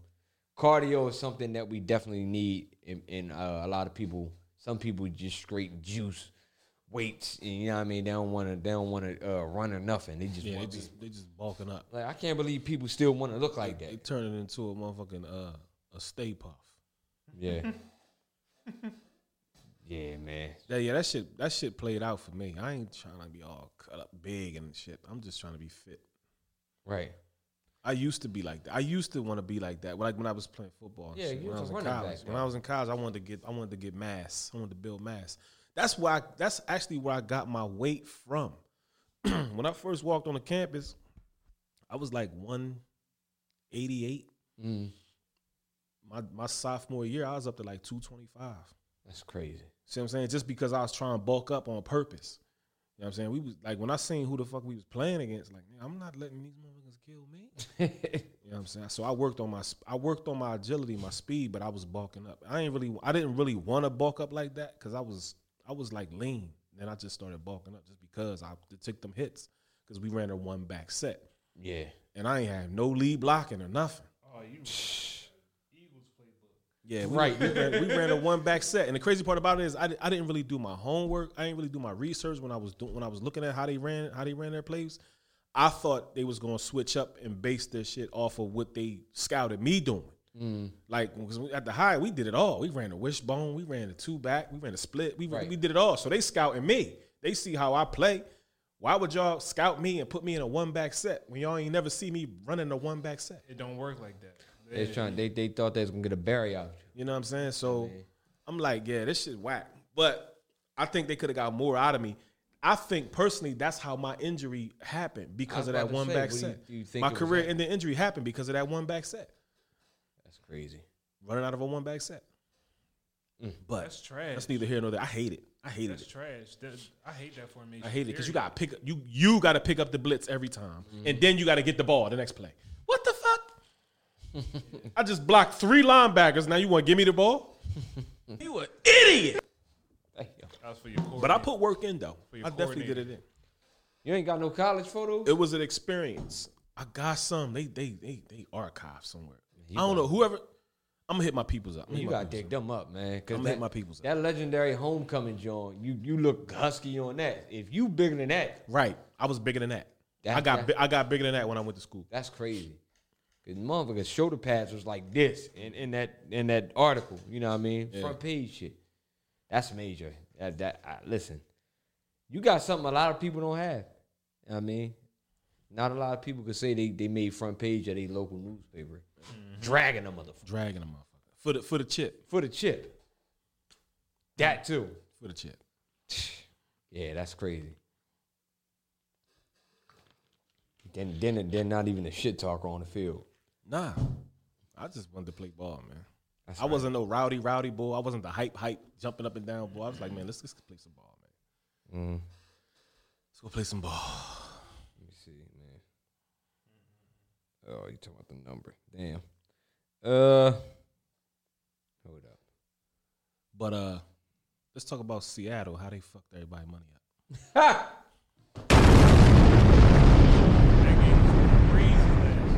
cardio is something that we definitely need in, in uh, a lot of people. Some people just straight juice weights, and you know what I mean. They don't want to. They don't want to uh, run or nothing. They just Yeah, they just they just bulking up. Like I can't believe people still want to look like They that. They turn it into a motherfucking uh a Stay Puft. Yeah. yeah, man. Yeah, yeah, that shit that shit played out for me. I ain't trying to be all cut up big and shit. I'm just trying to be fit. Right. I used to be like that. I used to want to be like that. Like when I was playing football. Yeah, shit. you when I was in running college. back, when. I was in college, I wanted to get I wanted to get mass. I wanted to build mass. That's why I, that's actually where I got my weight from. when I first walked on the campus, I was like 188. Mm, My my sophomore year, I was up to like 225. that's crazy. See what I'm saying? Just because I was trying to bulk up on purpose. You know what I'm saying? We was like when I seen who the fuck we was playing against, like, man, I'm not letting these motherfuckers kill me. You know what I'm saying? So I worked on my I worked on my agility, my speed, but I was bulking up. I ain't really I didn't really want to bulk up like that because I was I was like lean. Then I just started bulking up just because I took them hits because we ran a one back set yeah. and I ain't have no lead blocking or nothing. oh, you Eagles playbook. Yeah, we, Right. We ran, we ran a one back set, and the crazy part about it is I, I didn't really do my homework. I didn't really do my research when I was doing when I was looking at how they ran how they ran their plays. I thought they was gonna switch up and base their shit off of what they scouted me doing. Mm. Like 'cause we- at the high, we did it all. We ran the wishbone, we ran the two back, we ran the split, we Right. we did it all. So they scouting me. They see how I play. Why would y'all scout me and put me in a one back set when y'all ain't never see me running a one back set? It don't work like that. They was trying. They they thought they was gonna get a berry out. You know what I'm saying? So I'm like, yeah, this shit whack. But I think they could have got more out of me. I think personally that's how my injury happened because of that one say, back what do you- set. you think my career at? ending injury happened because of that one back set. That's crazy. Running out of a one back set. Mm. But That's trash. that's neither here nor there. I hate it. I hated That's it. trash. That, I hate that formation. I hate it because you got to pick up you you got to pick up the blitz every time, Mm-hmm. and then you got to get the ball the next play. What the fuck? I just blocked three linebackers. Now you want to give me the ball? you an idiot. Damn. That was for your. But I put work in though. your I definitely did it in. You ain't got no college photos. It was an experience. I got some. They they they they archive somewhere. You I don't got- know. Whoever. I'm gonna hit my peoples up. I'm You gotta dig them up, man. Cause I'ma that, hit my peoples up. That legendary homecoming joint, you you look husky on that. If you bigger than that. Right. I was bigger than that. That- I got that- I got bigger than that when I went to school. that's crazy. Cause motherfuckers shoulder pads was like this in, in that in that article. You know what I mean? Yeah. Front page shit. That's major. That, that I, listen, you got something a lot of people don't have. You know what I mean, not a lot of people could say they, they made front page of a local newspaper, mm-hmm. dragging a motherfucker Dragging a motherfucker for the for the chip. for the chip. That too. For the chip. Yeah, that's crazy. Then then then not even a shit talker on the field. Nah. I just wanted to play ball, man. That's I right. wasn't no rowdy, rowdy boy. I wasn't the hype, hype, jumping up and down boy. I was like, man, let's just play some ball, man. Mm. Let's go play some ball. Let me see, man. Oh, you talking about the number? Damn. Uh, hold up. But uh, let's talk about Seattle. How they fucked everybody money up. That game was crazy last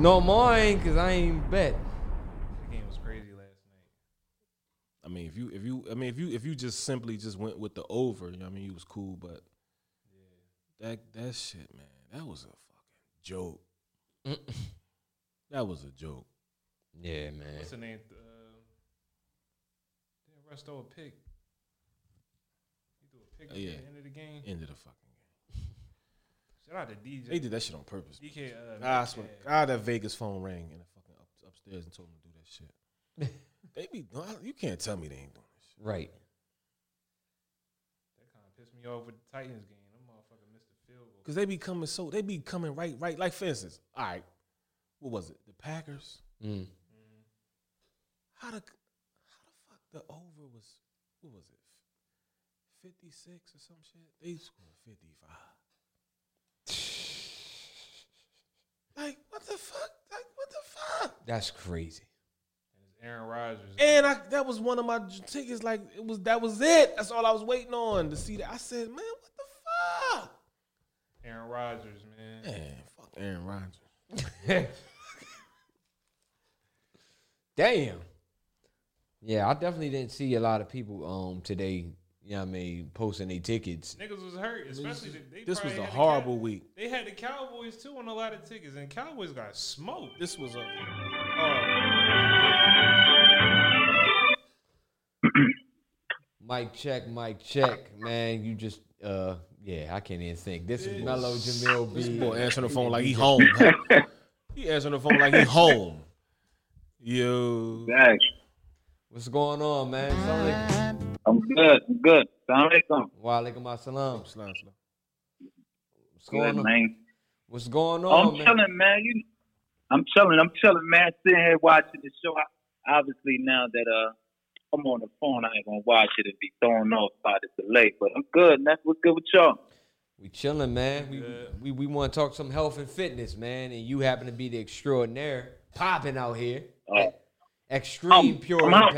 night. No, mine, cause I ain't bet. That game was crazy last night. I mean, if you if you I mean if you if you just simply just went with the over, you know what I mean, you was cool, but that that shit, man, that was a fucking joke. that was a joke. Yeah, man. What's the name? Uh, didn't Russ throw a pick? He threw a pick at Yeah. the end of the game. End of the fucking game. Shout out to DJ. They did that shit on purpose. DK. Uh, I swear, Metcalf. God, that Vegas phone rang and the fucking up, upstairs and told them to do that shit. they be, you can't tell me they ain't doing this shit. Right. That kind of pissed me off with the Titans game. Them motherfucker missed the field goal. Cause they be coming so they be coming right, right. Like for instance, all right, what was it? The Packers. Mm. How the how the fuck the over was? What was it? Fifty six or some shit. They scored fifty five. Like what the fuck? Like what the fuck? That's crazy. Aaron Rodgers. And I, that was one of my tickets. Like it was that was it. That's all I was waiting on to see that. I said, man, what the fuck? Aaron Rodgers, man. Man, fuck Aaron Rodgers. Damn. Yeah, I definitely didn't see a lot of people um today. You know what I mean, posting their tickets. Niggas was hurt, especially the, they This was a had the horrible week. They had the Cowboys too on a lot of tickets, and Cowboys got smoked. This was a Mic check, mic check, man. You just uh yeah, I can't even think. This is Mellow Jamil B. This boy answering the phone like he home. he answering the phone like he home. Yo, Thanks. What's going on, man? Assalamu I'm good. I'm good. Assalamu alaikum. Wa alaikum assalam. Slime, slime. What's going Good, on? man. What's going on, I'm man? chilling, man. You, I'm chilling. I'm chilling, man. Sitting here watching the show. I, obviously, now that uh, I'm on the phone, I ain't gonna watch it and be thrown off by the delay. But I'm good. And that's what's good with y'all. We chilling, man. We we, we want to talk some health and fitness, man. And you happen to be the extraordinaire popping out here. Uh, Extreme I'm- pure I'm out.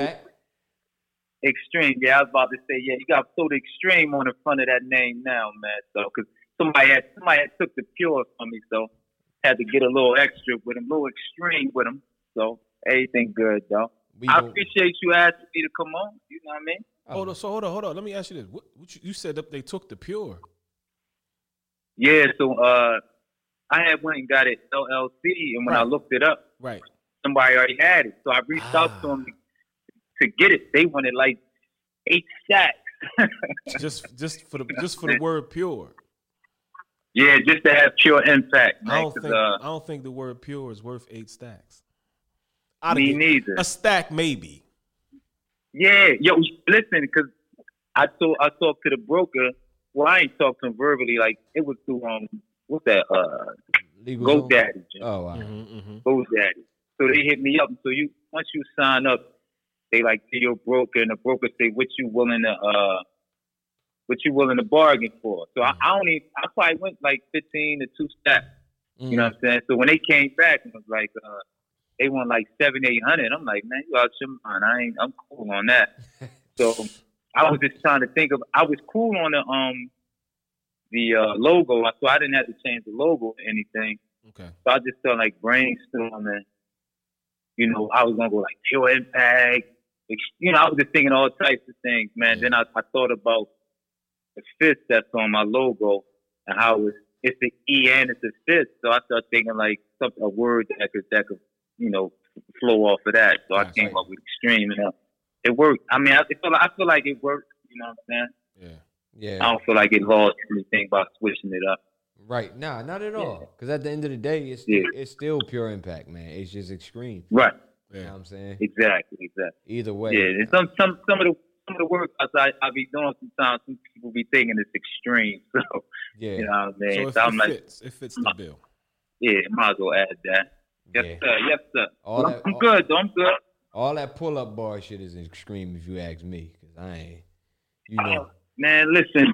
Impact. extreme. Yeah, I was about to say, yeah, you got to put extreme on the front of that name now, man. So, because somebody had somebody had took the pure from me, so had to get a little extra with him, a little extreme with him. So everything good, though. We I go- appreciate you asking me to come on. You know what I mean? Hold on, so hold on, hold on. Let me ask you this: What, what you, you said that they took the pure? Yeah. So, uh, I had went and got it LLC, and when I looked it up, Right. somebody already had it. So I reached out to Ah. them to get it. They wanted like eight stacks. just just for the just for the word pure. yeah, just to have pure impact, I don't 'cause, think uh, I don't think the word pure is worth eight stacks. I'd me get- neither. A stack maybe. Yeah, yo, listen, because I told I talked to the broker. Well, I ain't talked to him verbally. Like it was through um, what's that? Uh, LegalZoom? GoDaddy. Oh, wow. Mm-hmm, mm-hmm. GoDaddy. So they hit me up. So you once you sign up, they like to your broker, and the broker say what you willing to uh, what you willing to bargain for. So I, I only I probably went like fifteen to two steps. You know what I'm saying? So when they came back, it was like uh, they want like seven, eight hundred. I'm like, man, you out your mind. I ain't. I'm cool on that. So I was just trying to think of. I was cool on the um the uh, logo. So I didn't have to change the logo or anything. Okay. So I just felt like brainstorming. You know, I was gonna go like pure impact. You know, I was just thinking all types of things, man. Then I, I thought about the fist that's on my logo and how it's it's the E and it's the fist. So I started thinking like some a word that could that could you know flow off of that. So I Right. came up with extreme, and uh, it worked. I mean, I feel like, I feel like it worked. You know what I'm saying? Yeah. Yeah. I don't feel like it lost anything by switching it up. Right. Nah, not at all. Because at the end of the day, it's Yeah. it's still pure impact, man. It's just extreme. Right. You know Yeah. what I'm saying? Exactly. Exactly. Either way. Yeah. And some some some of the some of the workouts I, I be doing sometimes some people be thinking it's extreme. So Yeah. you know what I So mean? if So, I'm it like, fits, it fits the bill. yeah, might as well add that. Yes, Yeah. sir. Yes, sir. All I'm, that- I'm all- good. Though. I'm good. All that pull up bar shit is extreme if you ask me. Because I ain't, you know. Man, listen.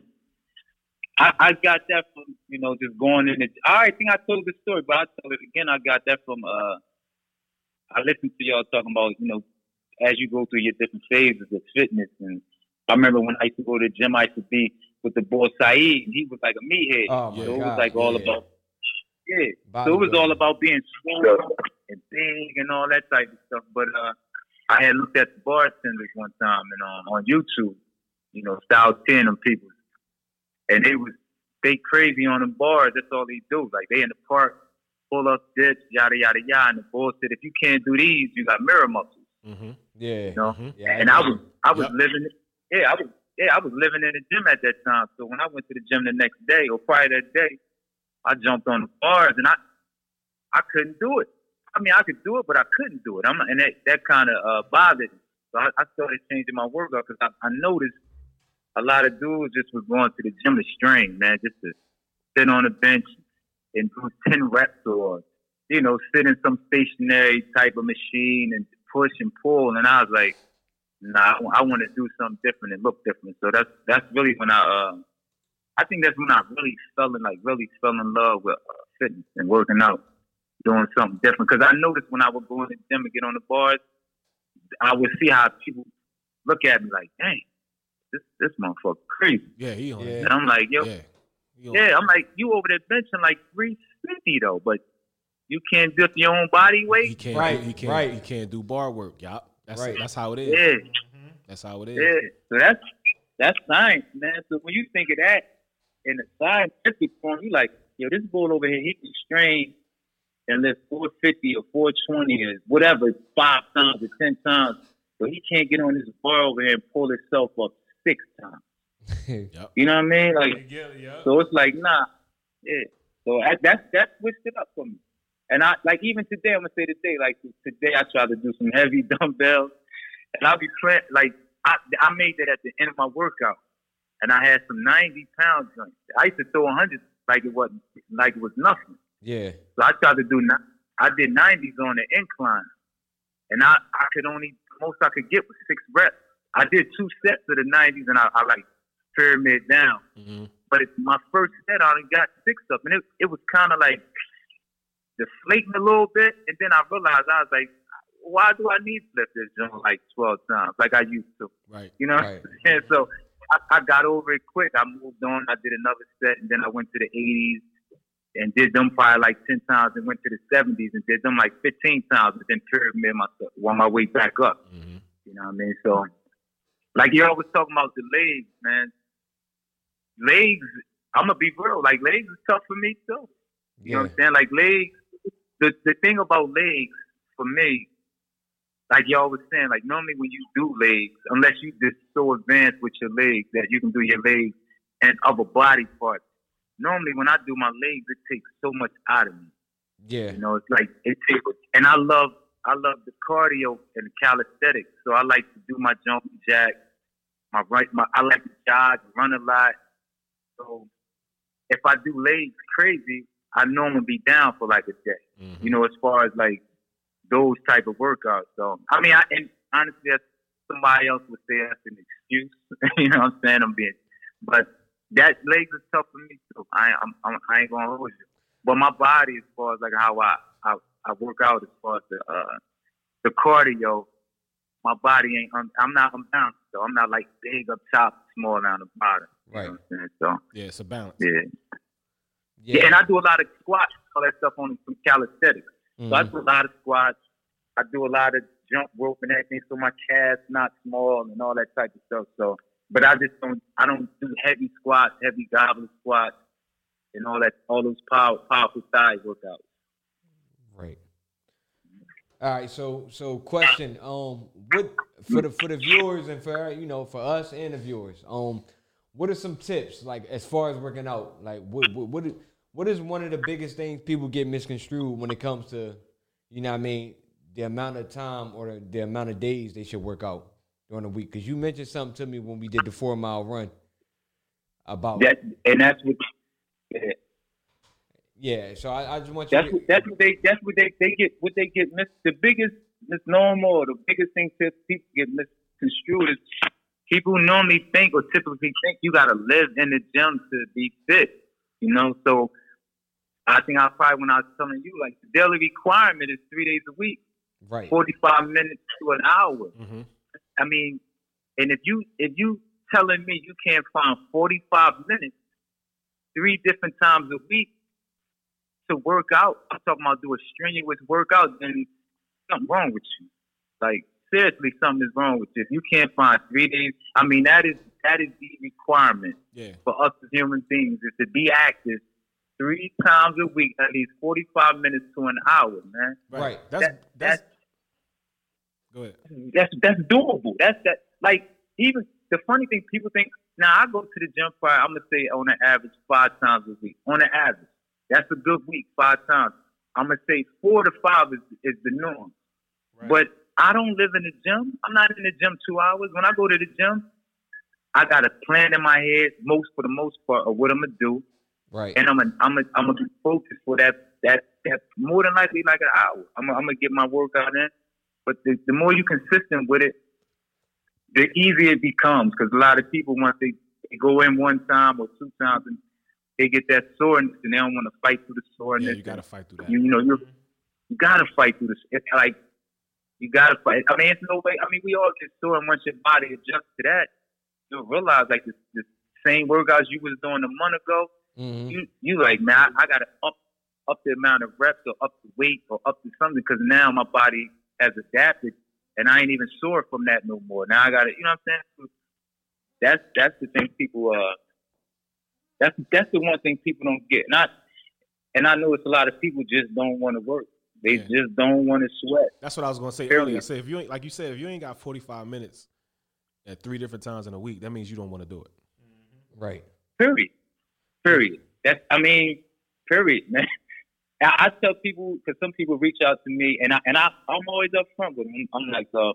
I, I got that from you know just going in. The, I think I told the story, but I'll tell it again. I got that from. uh I listened to y'all talking about you know as you go through your different phases of fitness, and I remember when I used to go to the gym, I used to be with the boy Saeed. And he was like a meathead, Oh so it was like all yeah. about yeah. So it was all about being strong and big and all that type of stuff. But uh, I had looked at the Bartendaz one time and um, on YouTube, you know, Style Ten them people, and they was they crazy on them bars. That's all they do. Like they in the park, pull up dips, yada yada yada. And the boy said, if you can't do these, you got mirror muscles. Mm-hmm. Yeah. You know? Yeah. and I was I was Yep. living yeah, I was yeah, I was living in the gym at that time. So when I went to the gym the next day or prior that day, I jumped on the bars and I I couldn't do it. I mean I could do it, but I couldn't do it. I'm and that that kind of uh, bothered me. So I, I started changing my workout because I, I noticed a lot of dudes just was going to the gym to strain, man, just to sit on the bench and do ten reps or you know sit in some stationary type of machine and push and pull. And I was like, nah, I, want to do something different and look different. So that's that's really when I uh, I think that's when I really fell in like really fell in love with uh, fitness and working out, doing something different. Because I noticed when I would go in the gym and get on the bars, I would see how people look at me like, dang, this this motherfucker crazy. Yeah, he on Yeah. And I'm like, yo, Yeah. He yeah. I'm like, you over there benching like 350 though, but you can't lift your own body He weight. can't. Right, do, he can't. right. He can't do bar work. Yup. That's Right. That's how it is. Yeah, That's how it is. yeah. So that's that's science, man. So when you think of that in the scientific form, you like, yo, this bull over here, he can strain and lift 450 or 420 or whatever, five times or ten times, but he can't get on this bar over here and pull himself up six times. Yep. You know what I mean? Like, Yeah, yeah. So it's like, nah, yeah. So I, that's that switched it up for me. And I like even today, I'm gonna say today, like today, I tried to do some heavy dumbbells, and I'll be playing like I I made that at the end of my workout, and I had some 90 pound joints. I used to throw 100 like it wasn't like it was nothing. Yeah. So I tried to do ni- I did 90s on the incline, and I I could only most I could get was six reps. I did two sets of the 90s, and I, I like pyramid down. hmm But it's my first set, I only got six up, and it, it was kind of like deflating a little bit. And then I realized I was like, why do I need to lift this joint like 12 times like I used to? Right. You know? Right. And so I, I got over it quick. I moved on. I did another set, and then I went to the 80s and did them probably like 10 times and went to the 70s and did them like 15 times and then pyramid myself on my way back up. hmm You know what I mean? So, like you're always talking about the legs, man. Legs, I'm gonna be real. Like legs is tough for me too. You know what I'm saying? Like legs. The the thing about legs for me, like y'all was saying, like normally when you do legs, unless you just so advanced with your legs that you can do your legs and other body parts. Normally when I do my legs, it takes so much out of me. Yeah. You know, it's like it takes, and I love I love the cardio and the calisthenics. So I like to do my jumping jack, my right, my I like to jog, run a lot. So if I do legs crazy, I normally be down for like a day. hmm You know, as far as like those type of workouts. So I mean, I and honestly, that's somebody else would say that's an excuse. you know what I'm saying? I'm being, but that legs is tough for me too. I I'm, I'm I ain't gonna hold you. But my body, as far as like how I I, I work out, as far as the uh, the cardio, my body ain't. I'm, not, I'm not unbalanced. So I'm not like big up top, small down the bottom. You Right. know I'm saying? So Yeah, it's a balance. yeah. Yeah. yeah, and I do a lot of squats, all that stuff on some calisthenics. So I Mhm. do a lot of squats. I do a lot of jump rope and everything, so my calves not small and all that type of stuff. So, but I just don't. I don't do heavy squats, heavy goblet squats. and all that, all those power, powerful thigh workouts. Right. All right. So so question. Um, what for the for the viewers and for you know for us and the viewers. Um, what are some tips like as far as working out? Like what what what is, what is one of the biggest things people get misconstrued when it comes to you know what I mean the amount of time or the, the amount of days they should work out during the week? Because you mentioned something to me when we did the four mile run about That and that's what. yeah, yeah. So I, I just want you. That's To, what, that's what they that's what they, they get what they get mis the biggest misnomer or the biggest thing that people get misconstrued is people normally think or typically think you gotta live in the gym to be fit. You know, so I think I probably when I was telling you like the daily requirement is three days a week, right. forty five minutes to an hour. Mm-hmm. I mean, and if you if you telling me you can't find forty five minutes three different times a week to work out, I'm talking about do a strenuous workout, then something wrong with you. Like seriously, something is wrong with you. If you can't find three days, I mean that is that is the requirement Yeah. for us as human beings is to be active three times a week, at least forty five minutes to an hour, man. Right. That's That- that's. that's- Go ahead. that's that's doable. That's that like even the funny thing people think now I go to the gym for I'm gonna say on an average five times a week. On an average. That's a good week, five times. I'm gonna say four to five is, is the norm. But I don't live in the gym. I'm not in the gym two hours. When I go to the gym, I got a plan in my head, most for the most part, of what I'm gonna do, Right. and I'm gonna I'm gonna I'm gonna be focused for that that that more than likely like an hour. I'm gonna, I'm gonna get my workout in. But the, the more you consistent with it, the easier it becomes. Because a lot of people once they, they go in one time or two times and they get that soreness and they don't want to fight through the soreness. Yeah, you gotta fight through that. You, you know, you you gotta fight through this. It's like you gotta fight. I mean, it's no way. I mean, we all get sore, and once your body adjusts to that, you'll realize like this, this same workouts you was doing a month ago. Mhm. You you like, man, I, I gotta up up the amount of reps or up the weight or up to something because now my body has adapted, and I ain't even sore from that no more. Now I gotta, you know what I'm saying? That's that's the thing people uh that's that's the one thing people don't get. Not and I know it's a lot of people just don't want to work. They Yeah. just don't want to sweat. That's what I was gonna say Period. earlier. I said if you ain't like you said, if you ain't got forty five minutes at three different times in a week, that means you don't want to do it. Right. Period. Period. That's I mean, period, man. I, I tell people because some people reach out to me, and I and I I'm always upfront with them. I'm like, uh,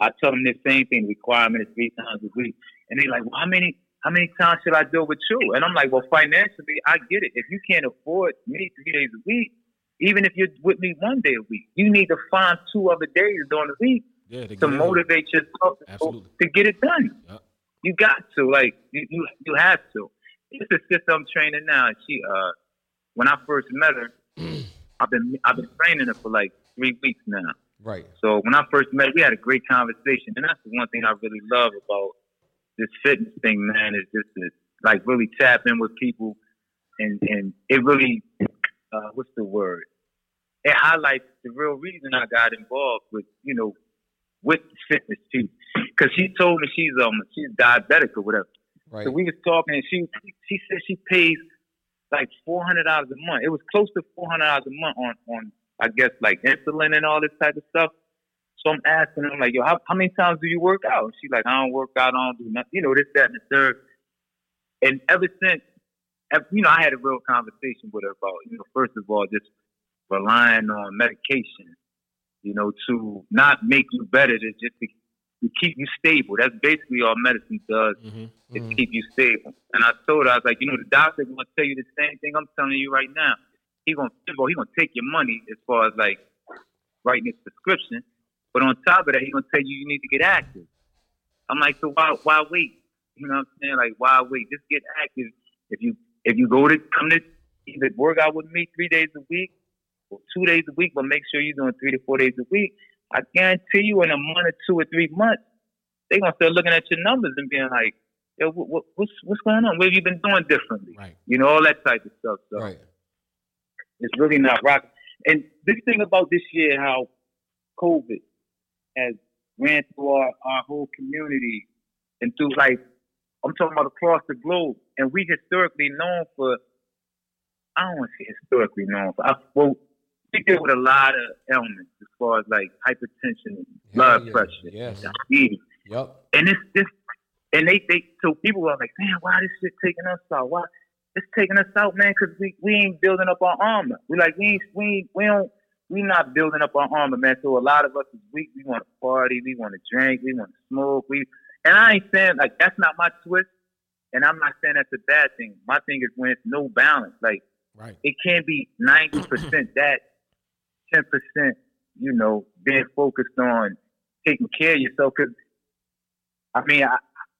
I tell them the same thing. Requirement is three times a week, and they like, well, how many how many times should I do it with you? And I'm like, well, financially, I get it. If you can't afford me three days a week, even if you're with me one day a week, you need to find two other days during the week Yeah, to, to motivate yourself to, Absolutely. to get it done. Yep. You got to like you you, you have to. It's a sister I'm training now. She uh when I first met her, I've been I've been training her for like three weeks now. Right. So when I first met, her, we had a great conversation, and that's the one thing I really love about this fitness thing, man. Is just to like really tap in with people, and and it really uh, what's the word? It highlights the real reason I got involved with you know with fitness too, because she told me she's um she's diabetic or whatever. Right. So we was talking, and she she said she pays like four hundred dollars a month. It was close to four hundred dollars a month on on I guess like insulin and all this type of stuff. So I'm asking her like, yo, how, how many times do you work out? And she's like, I don't work out, I don't do nothing, you know, this, that, and the third. And ever since, you know, I had a real conversation with her about, you know, first of all, just relying on medication, you know, to not make you better, to just to, to keep you stable. That's basically all medicine does Mm-hmm. is Mhm. keep you stable. And I told her, I was like, you know, the doctor gonna tell you the same thing I'm telling you right now. He gonna he gonna take your money as far as like writing his prescription, but on top of that, he gonna tell you you need to get active. I'm like, so why why wait? You know what I'm saying? Like, why wait? Just get active. If you if you go to come to either work out with me three days a week or two days a week, but make sure you're doing three to four days a week. I guarantee you, in a month or two or three months, they're gonna start looking at your numbers and being like, "Yo, what, what, what's what's going on? What have you been doing differently?" Right. You know, all that type of stuff. So Right. it's really not rocket. And this thing about this year, how COVID has ran through our, our whole community and through like I'm talking about across the globe, and we historically known for I don't want to say historically known for. I, well, we deal with a lot of ailments as far as like hypertension, blood yeah. pressure, Yes. diabetes, Yep. and it's this. And they, they, so people are like, man, why this shit taking us out? Why it's taking us out, man? Because we, we ain't building up our armor. We like we ain't we ain't, we don't we not building up our armor, man. So a lot of us is weak. We want to party. We want to drink. We want to smoke. We and I ain't saying like that's not my twist. And I'm not saying that's a bad thing. My thing is when it's no balance. Like Right. it can't be ninety percent that, ten percent, you know, being focused on taking care of yourself. Because I mean, I,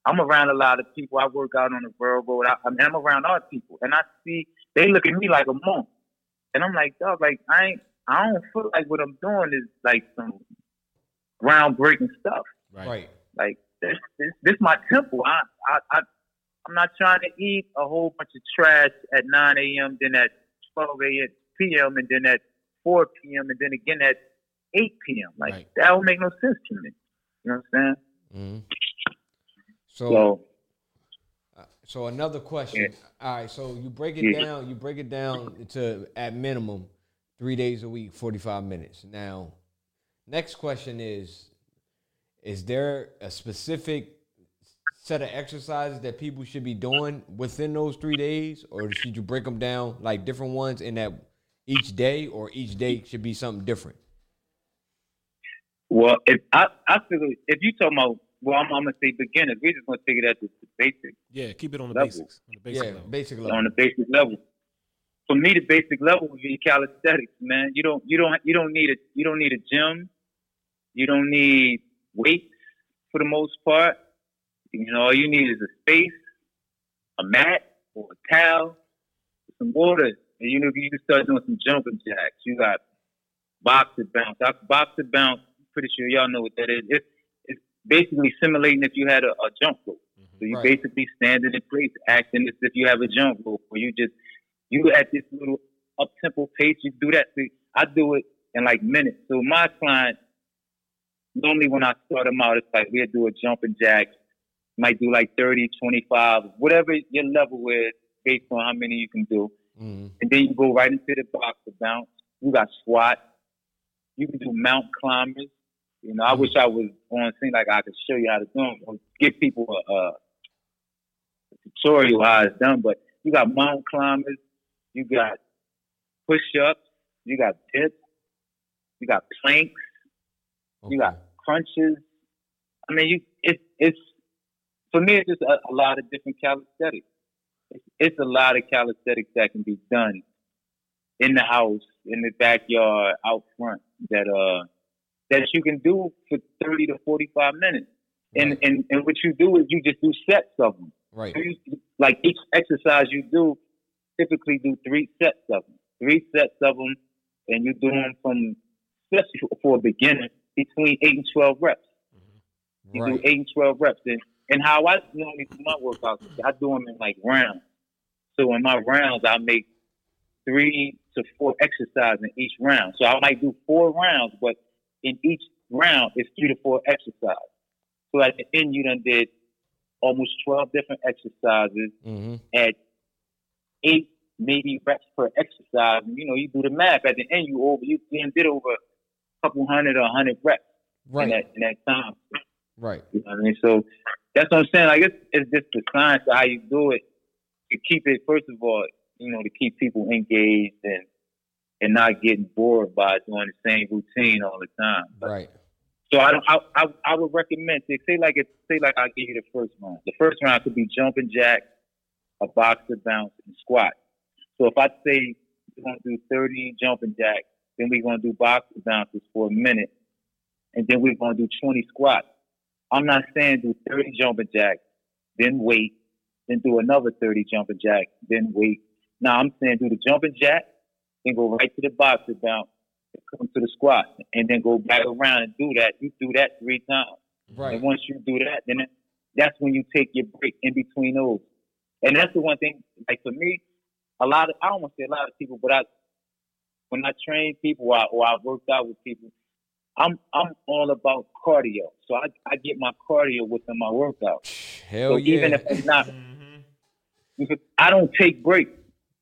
I'm around a lot of people. I work out on the railroad. I, I mean, I'm around our people, and I see they look at me like a monk, and I'm like, dog, like I ain't, I don't feel like what I'm doing is like some groundbreaking stuff. Right. Right. Like this, this, this my temple. I, I, I, I'm not trying to eat a whole bunch of trash at 9 a.m., then at 12 a.m. p.m., and then at 4 p.m., and then again at 8 p.m. Like Right. that don't make no sense to me. You know what I'm saying? hmm So, So uh, so another question. All right. So you break it Yeah. down. You break it down to at minimum three days a week, forty-five minutes. Now, next question is: Is there a specific set of exercises that people should be doing within those three days, or should you break them down like different ones in that each day, or each day should be something different? Well, if I, I feel if you talking about, well, I'm, I'm gonna say beginners. We're just gonna take it at the, the basic, Yeah, keep it on the Level. basics. On the basic yeah, level. basic on the basic level. For me, the basic level would be calisthenics, man. You don't, you don't, you don't need a, you don't need a gym. You don't need weights for the most part. You know, all you need is a space, a mat, or a towel, some water. And you know, if you can start doing some jumping jacks. You got boxer bounce. I- Boxer bounce. Pretty sure y'all know what that is. It's, it's basically simulating if you had a, a jump rope. Mm-hmm. So you Right. basically standing in place, acting as if you have a jump rope, or you just you at this little up tempo pace. You do that. See, I do it in like minutes. So my clients normally when I start them out, it's like we'll do a jumping jack, might do like 30, 25, whatever your level is based on how many you can do. Mhm. And then you go right into the boxer bounce. You got squat. You can do mount climbers. You know, I wish I was on scene like I could show you how to do them or give people a, a tutorial how it's done. But you got mount climbers. You got push ups. You got dips. You got planks. You got crunches. I mean, you it's it's for me. It's just a, a lot of different calisthenics. It's, it's a lot of calisthenics that can be done in the house, in the backyard, out front. That uh that you can do for thirty to forty five minutes. And, Right. and and what you do is you just do sets of them. Right. So you- like each exercise you do, typically do three sets of them. Three sets of them, and you do them from, especially for- for a beginner, between eight and twelve reps. You Right. do eight and twelve reps, and and how I normally do my workouts, I do them in like rounds. So in my rounds, I make three to four exercises in each round. So I might do four rounds, but in each round, it's three to four exercises. So at the end, you done did almost 12 different exercises hmm at eight, maybe reps per exercise. And, you know, you do the math. At the end, you over, you did over couple hundred or a hundred reps in Right. that, in that time. Right. You know what I mean? So that's what I'm saying. Like, it's, it's just the science of how you do it to keep it, first of all, you know, to keep people engaged and, and not getting bored by doing the same routine all the time. Right. So I don't. I, I I would recommend say, say like it say like I give you the first round. The first round could be jumping jack, a boxer bounce, and squat. So if I say you're gonna do thirty jumping jacks, then we're gonna do boxer bounces for a minute, and then we're gonna do twenty squats. I'm not saying do thirty jumping jacks, then wait, then do another thirty jumping jacks, then wait. Now I'm saying do the jumping jack, then go right to the boxer bounce, come to the squat, and then go back around and do that. You do that three times. Right. And once you do that, then that's when you take your break in between those. And that's the one thing, like for me, a lot of, I don't want to say a lot of people, but I, when I train people or I, or I worked out with people, I'm, I'm all about cardio. So I, I get my cardio within my workout. Hell so yeah. even if it's not, Mm-hmm. because I don't take breaks.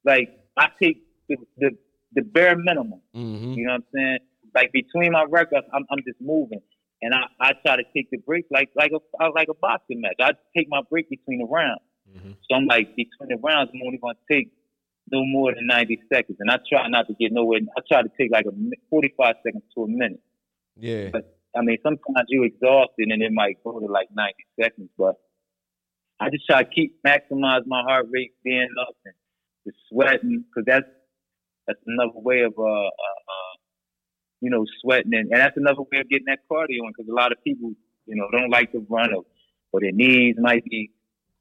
Like I take the the, the bare minimum. Mm-hmm. You know what I'm saying? Like between my records, I'm I'm just moving, and I, I try to take the break like like a like a boxing match. I take my break between the rounds. Mhm. So I'm like between the rounds, I'm only gonna take no more than 90 seconds, and I try not to get nowhere. I try to take like a 45 seconds to a minute. Yeah. But I mean, sometimes you're exhausted and it might go to like 90 seconds, but I just try to keep maximize my heart rate being up and the sweating because that's that's another way of uh, uh, uh you know sweating and, and that's another way of getting that cardio in because a lot of people you know don't like to run or, or their knees might be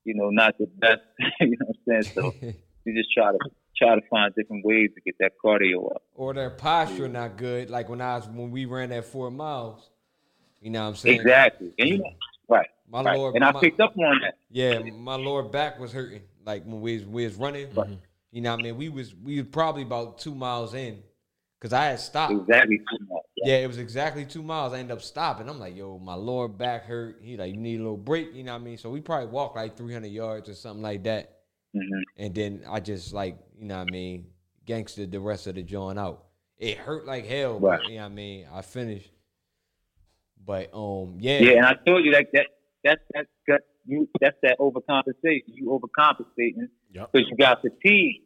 you know not the best you know what I'm saying so you just try to try to find different ways to get that cardio up. or their posture not good. Like when I was when we ran that four miles. You know what I'm saying? Exactly, and you know right. My right. lower, and I my- picked up on that. Yeah, my lower back was hurting. Like when we was, we was running, you know, what I mean, we was we was probably about two miles in, cause I had stopped. Exactly. too much. Yeah, it was exactly two miles. I ended up stopping. I'm like, yo, my lower back hurt. He like, you need a little break. You know what I mean? So we probably walked like 300 yards or something like that, Mhm. and then I just like, you know what I mean, gangster the rest of the joint out. It hurt like hell, but you know what I mean. I finished, but um, yeah, Yeah, and I told you that that that's that's that you that's that overcompensation. You overcompensating Yep. because you got fatigue.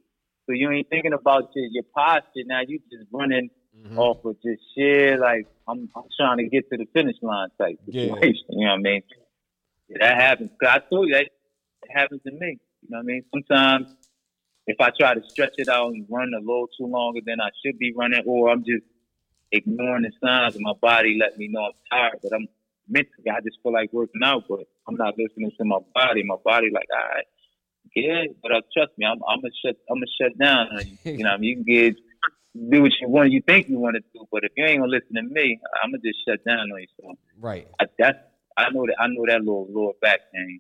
So you ain't thinking about your, your posture. Now you just running Mhm. off of just shit. Like I'm, I'm trying to get to the finish line type Yeah. situation. You know what I mean? Yeah, that happens. 'Cause I told you that happens to me. You know what I mean? Sometimes if I try to stretch it out and run a little too longer than I should be running, or I'm just ignoring the signs of my body letting me know I'm tired, but I'm mentally I just feel like working out, but I'm not listening to my body. My body like, all right, yeah, but uh, trust me, I'm I'm gonna shut I'm gonna shut down. on you. You know, I mean, you can get do what you want, you think you want to do, but if you ain't gonna listen to me, I'm gonna just shut down on you. So right, I, that's I know that I know that little lower back thing.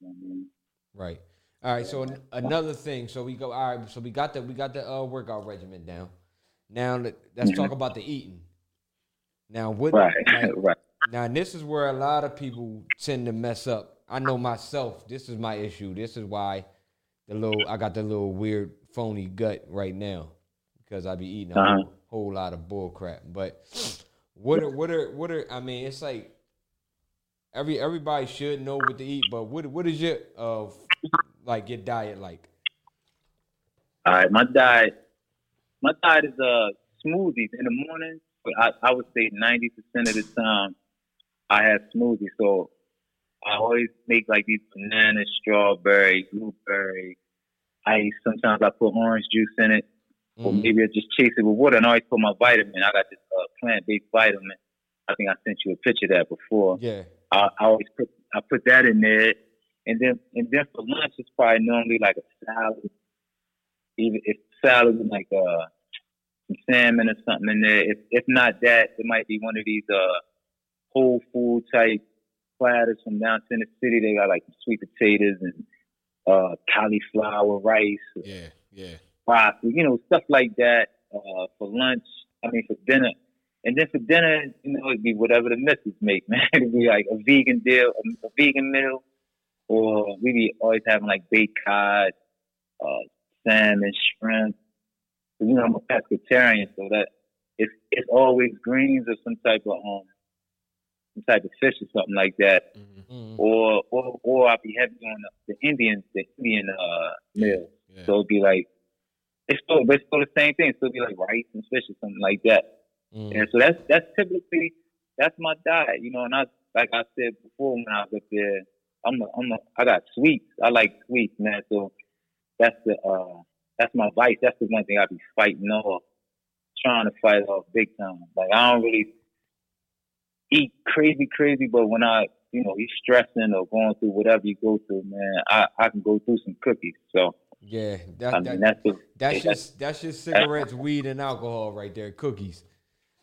You know I mean? right. All right. So an- another thing. So we go. All right. So we got the we got the uh, workout regimen down. Now let- let's talk about the eating. Now what? Right, like, right. Now, this is where a lot of people tend to mess up. I know myself. This is my issue. This is why the little I got the little weird phony gut right now because I be eating a Uh-huh. whole, whole lot of bull crap. But what are what are what are I mean? It's like every everybody should know what to eat. But what what is your uh like your diet like? All right, my diet, my diet is uh smoothies in the morning. But I, I would say ninety percent of the time, I have smoothies. So I always make like these banana, strawberry, blueberry. I sometimes I put orange juice in it, or Mhm. maybe I just chase it with water. And I always put my vitamin. I got this uh, plant-based vitamin. I think I sent you a picture of that before. Yeah. I, I always put I put that in there, and then and then for lunch it's probably normally like a salad, even if salad with like uh some salmon or something in there. If if not that, it might be one of these uh whole food type platters from down Tennessee. They got like sweet potatoes and uh cauliflower rice, Yeah, yeah. broccoli, you know, stuff like that uh, for lunch. I mean, for dinner. And then for dinner, you know, it'd be whatever the missus make, man. It'd be like a vegan deal, a, a vegan meal, or we be always having like baked cod, uh, salmon, shrimp. You know, I'm a pescatarian, so that it's it's always greens or some type of um, some type of fish or something like that Mhm. or or or I'll be heavy on the, the Indian the Indian uh meal. Yeah. So it'd be like it's still but it's still the same thing. It's still be like rice and fish or something like that. Mhm. And so that's that's typically that's my diet, you know. And I like I said before when I was up there, I'm a, I'm a, I got sweets. I like sweets, man. So that's the uh that's my vice. That's the one thing I be fighting off, trying to fight off big time. Like I don't really eat crazy, crazy, but when I you know you stressing or going through whatever you go through, man, I I can go through some cookies. So Yeah. That, I that, that's the that's just that's just cigarettes, weed, and alcohol right there. Cookies.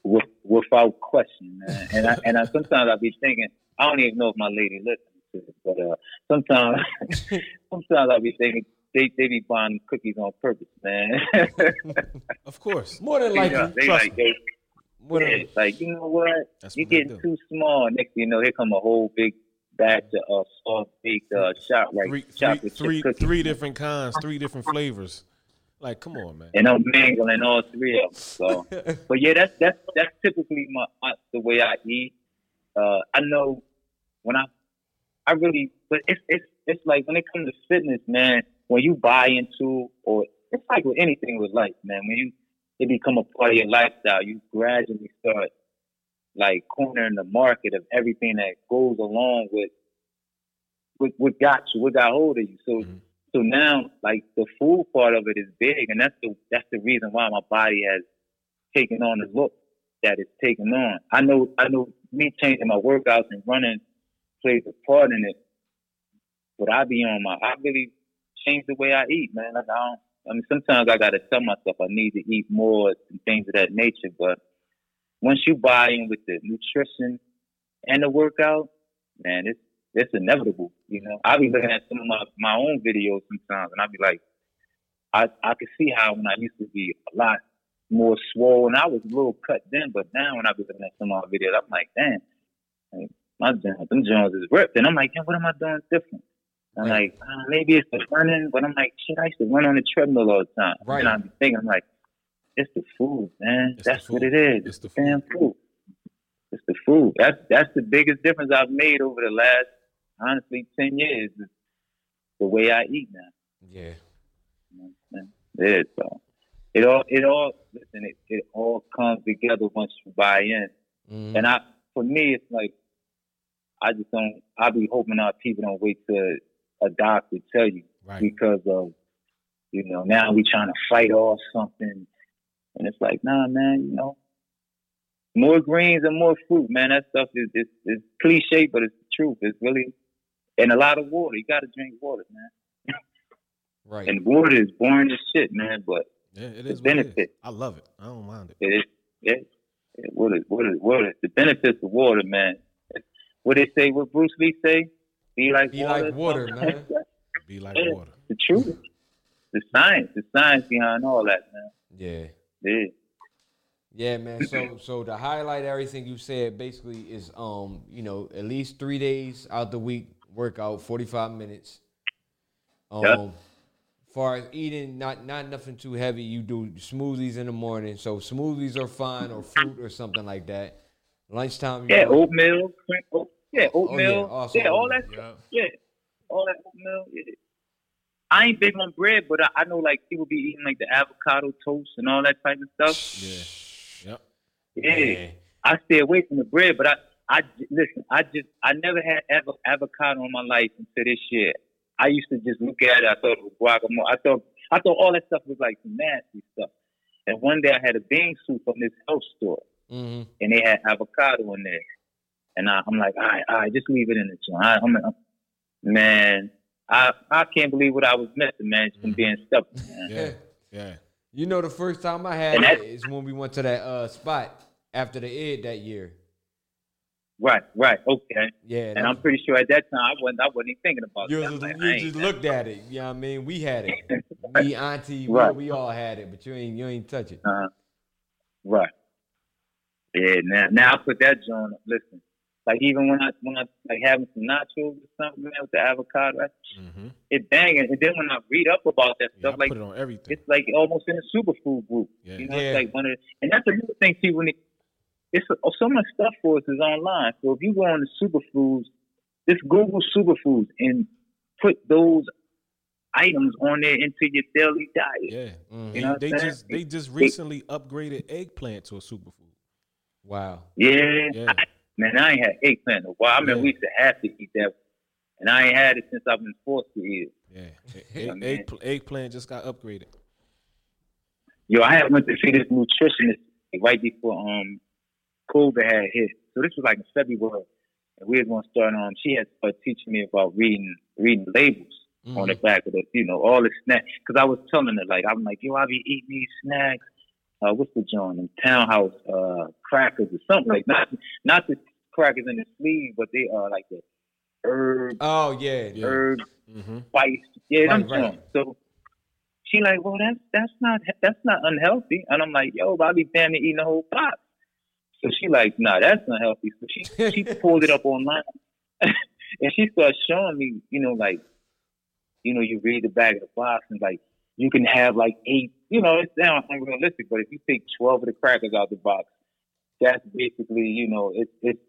with, without question, man. And I and I sometimes I be thinking I don't even know if my lady listens but uh, sometimes sometimes I be thinking they they be buying cookies on purpose, man. Of course. More than they, likely. uh, they trust like they, More than, yeah, like you know what? That's you what getting too small. Next thing you know, here come a whole big batch of uh, soft baked uh, shot right Three, three, chocolate chip three, cookies. three different kinds, three different flavors. Like, come on, man. and I'm mangling all three of them. So, but yeah, that's that's that's typically my, my the way I eat. Uh, I know when I I really, but it's it's it's like when it comes to fitness, man. When you buy into, or it's like with anything with life, man. When you it become a part of your lifestyle, you gradually start like cornering the market of everything that goes along with with what got you, what got hold of you. So Mhm. so now like the food part of it is big and that's the that's the reason why my body has taken on the look that it's taken on. I know I know me changing my workouts and running plays a part in it. But I be on my I really changed the way I eat, man. Like I don't I mean sometimes I gotta tell myself I need to eat more and things of that nature, but once you buy in with the nutrition and the workout, man, it's it's inevitable. You know, I be looking at some of my, my own videos sometimes, and I be like, I I can see how when I used to be a lot more swollen, I was a little cut then, but now when I be looking at some of my videos, I'm like, damn, my joints, them joints is ripped, and I'm like, damn, what am I doing different? I'm Right. like, uh, maybe it's the running, but I'm like, shit, I used to run on the treadmill all the time. Right. And I'm thinking, I'm like, it's the food, man. It's That's what food. it is. It's the damn food. It's the food. That's that's the biggest difference I've made over the last, honestly, ten years. Is the way I eat now. Yeah. You know what Yeah, so it all it all listen, it, it all comes together once you buy in. Mhm. And I for me it's like I just don't I be hoping our people don't wait till a doctor tell you Right. because of you know, now we trying to fight off something and it's like, nah man, you know. More greens and more fruit, man. That stuff is is, is cliche, but it's the truth. It's really and a lot of water. You gotta drink water, man. Right. And water is boring as shit, man, but Yeah, it is. It is. benefit. I love it. I don't mind it. it is it, it what is what is what is the benefits of water, man. What they say, what Bruce Lee say? Be like Be water. like water, man. Be like Yeah. water. the truth. The science, the science behind all that, man. Yeah. Yeah. Yeah, man. So so to highlight everything you said basically is um, you know, at least three days out the week workout, forty five minutes. Um Yeah. far as eating, not not nothing too heavy. You do smoothies in the morning. So smoothies are fine or fruit or something like that. Lunchtime you Yeah, know, oatmeal. oat- Yeah, oh, oatmeal. also yeah, all that Yeah. stuff. Yeah. All that oatmeal. Yeah. I ain't big on bread, but I, I know like people be eating like the avocado toast and all that type of stuff. Yeah. Yep. Yeah. Yeah. I stay away from the bread, but I, I listen. I just, I never had ever avocado in my life until this year. I used to just look at it. I thought it was guacamole. I thought, I thought all that stuff was like some nasty stuff. And one day I had a bean soup from this health store, hmm and they had avocado in there. And I, I'm like, all right, all right, just leave it in the joint. I, I'm, I'm, man, I, I can't believe what I was missing, man, just from being stubborn. Man. Yeah. Yeah. You know the first time I had And it that- is when we went to that uh spot after the ed that year. Right, right, okay. Yeah. And I'm pretty sure at that time I wasn't, I wasn't even thinking about You that. just, like, you just looked at it. You know what I mean? We had it. Me, auntie, we, Right. we all had it, but you ain't you ain't touch it. Uh-huh. Right. Yeah, now now I put that joint. Listen, like even when I when I like having some nachos or something man, with the avocado, I, Mm-hmm. it banging. And then when I read up about that Yeah, stuff, I like put it on everything. it's like almost in a superfood group. Yeah. You know, Yeah. it's like one of, the, and that's another thing too. When it, it's so much stuff for us is online. So if you go on the superfoods, just Google superfoods and put those items on there into your daily diet. Yeah. Mhm. You know what they I'm saying? just they just recently upgraded eggplant to a superfood. Wow. Yeah, Yeah. I- man, I ain't had eggplant in a while. I mean, Yeah. we used to have to eat that, and I ain't had it since I've been forced to eat it. Yeah. Egg, eggplant just got upgraded. Yo, I had went to see this nutritionist right before um COVID had hit. So this was like in February, and we were going to start um. She had started teaching me about reading reading labels on the back of the, you know, all the snacks. Because I was telling her like, I'm like, yo, I be eating these snacks. Uh, what's the joint? Them townhouse uh crackers or something like not not the crackers in the sleeve, but they are like the herb Oh yeah. Yeah. herb Mm-hmm. spice. Yeah, Right, right. So she like, well, that's that's not that's not unhealthy. And I'm like, yo, I be damn near eating the whole box. So she like, nah, that's unhealthy. So she she pulled it up online, and she started showing me, you know, like, you know, you read the back of the box and like you can have like eight. You know, it sounds unrealistic, but if you take twelve of the crackers out the box, that's basically you know it's it's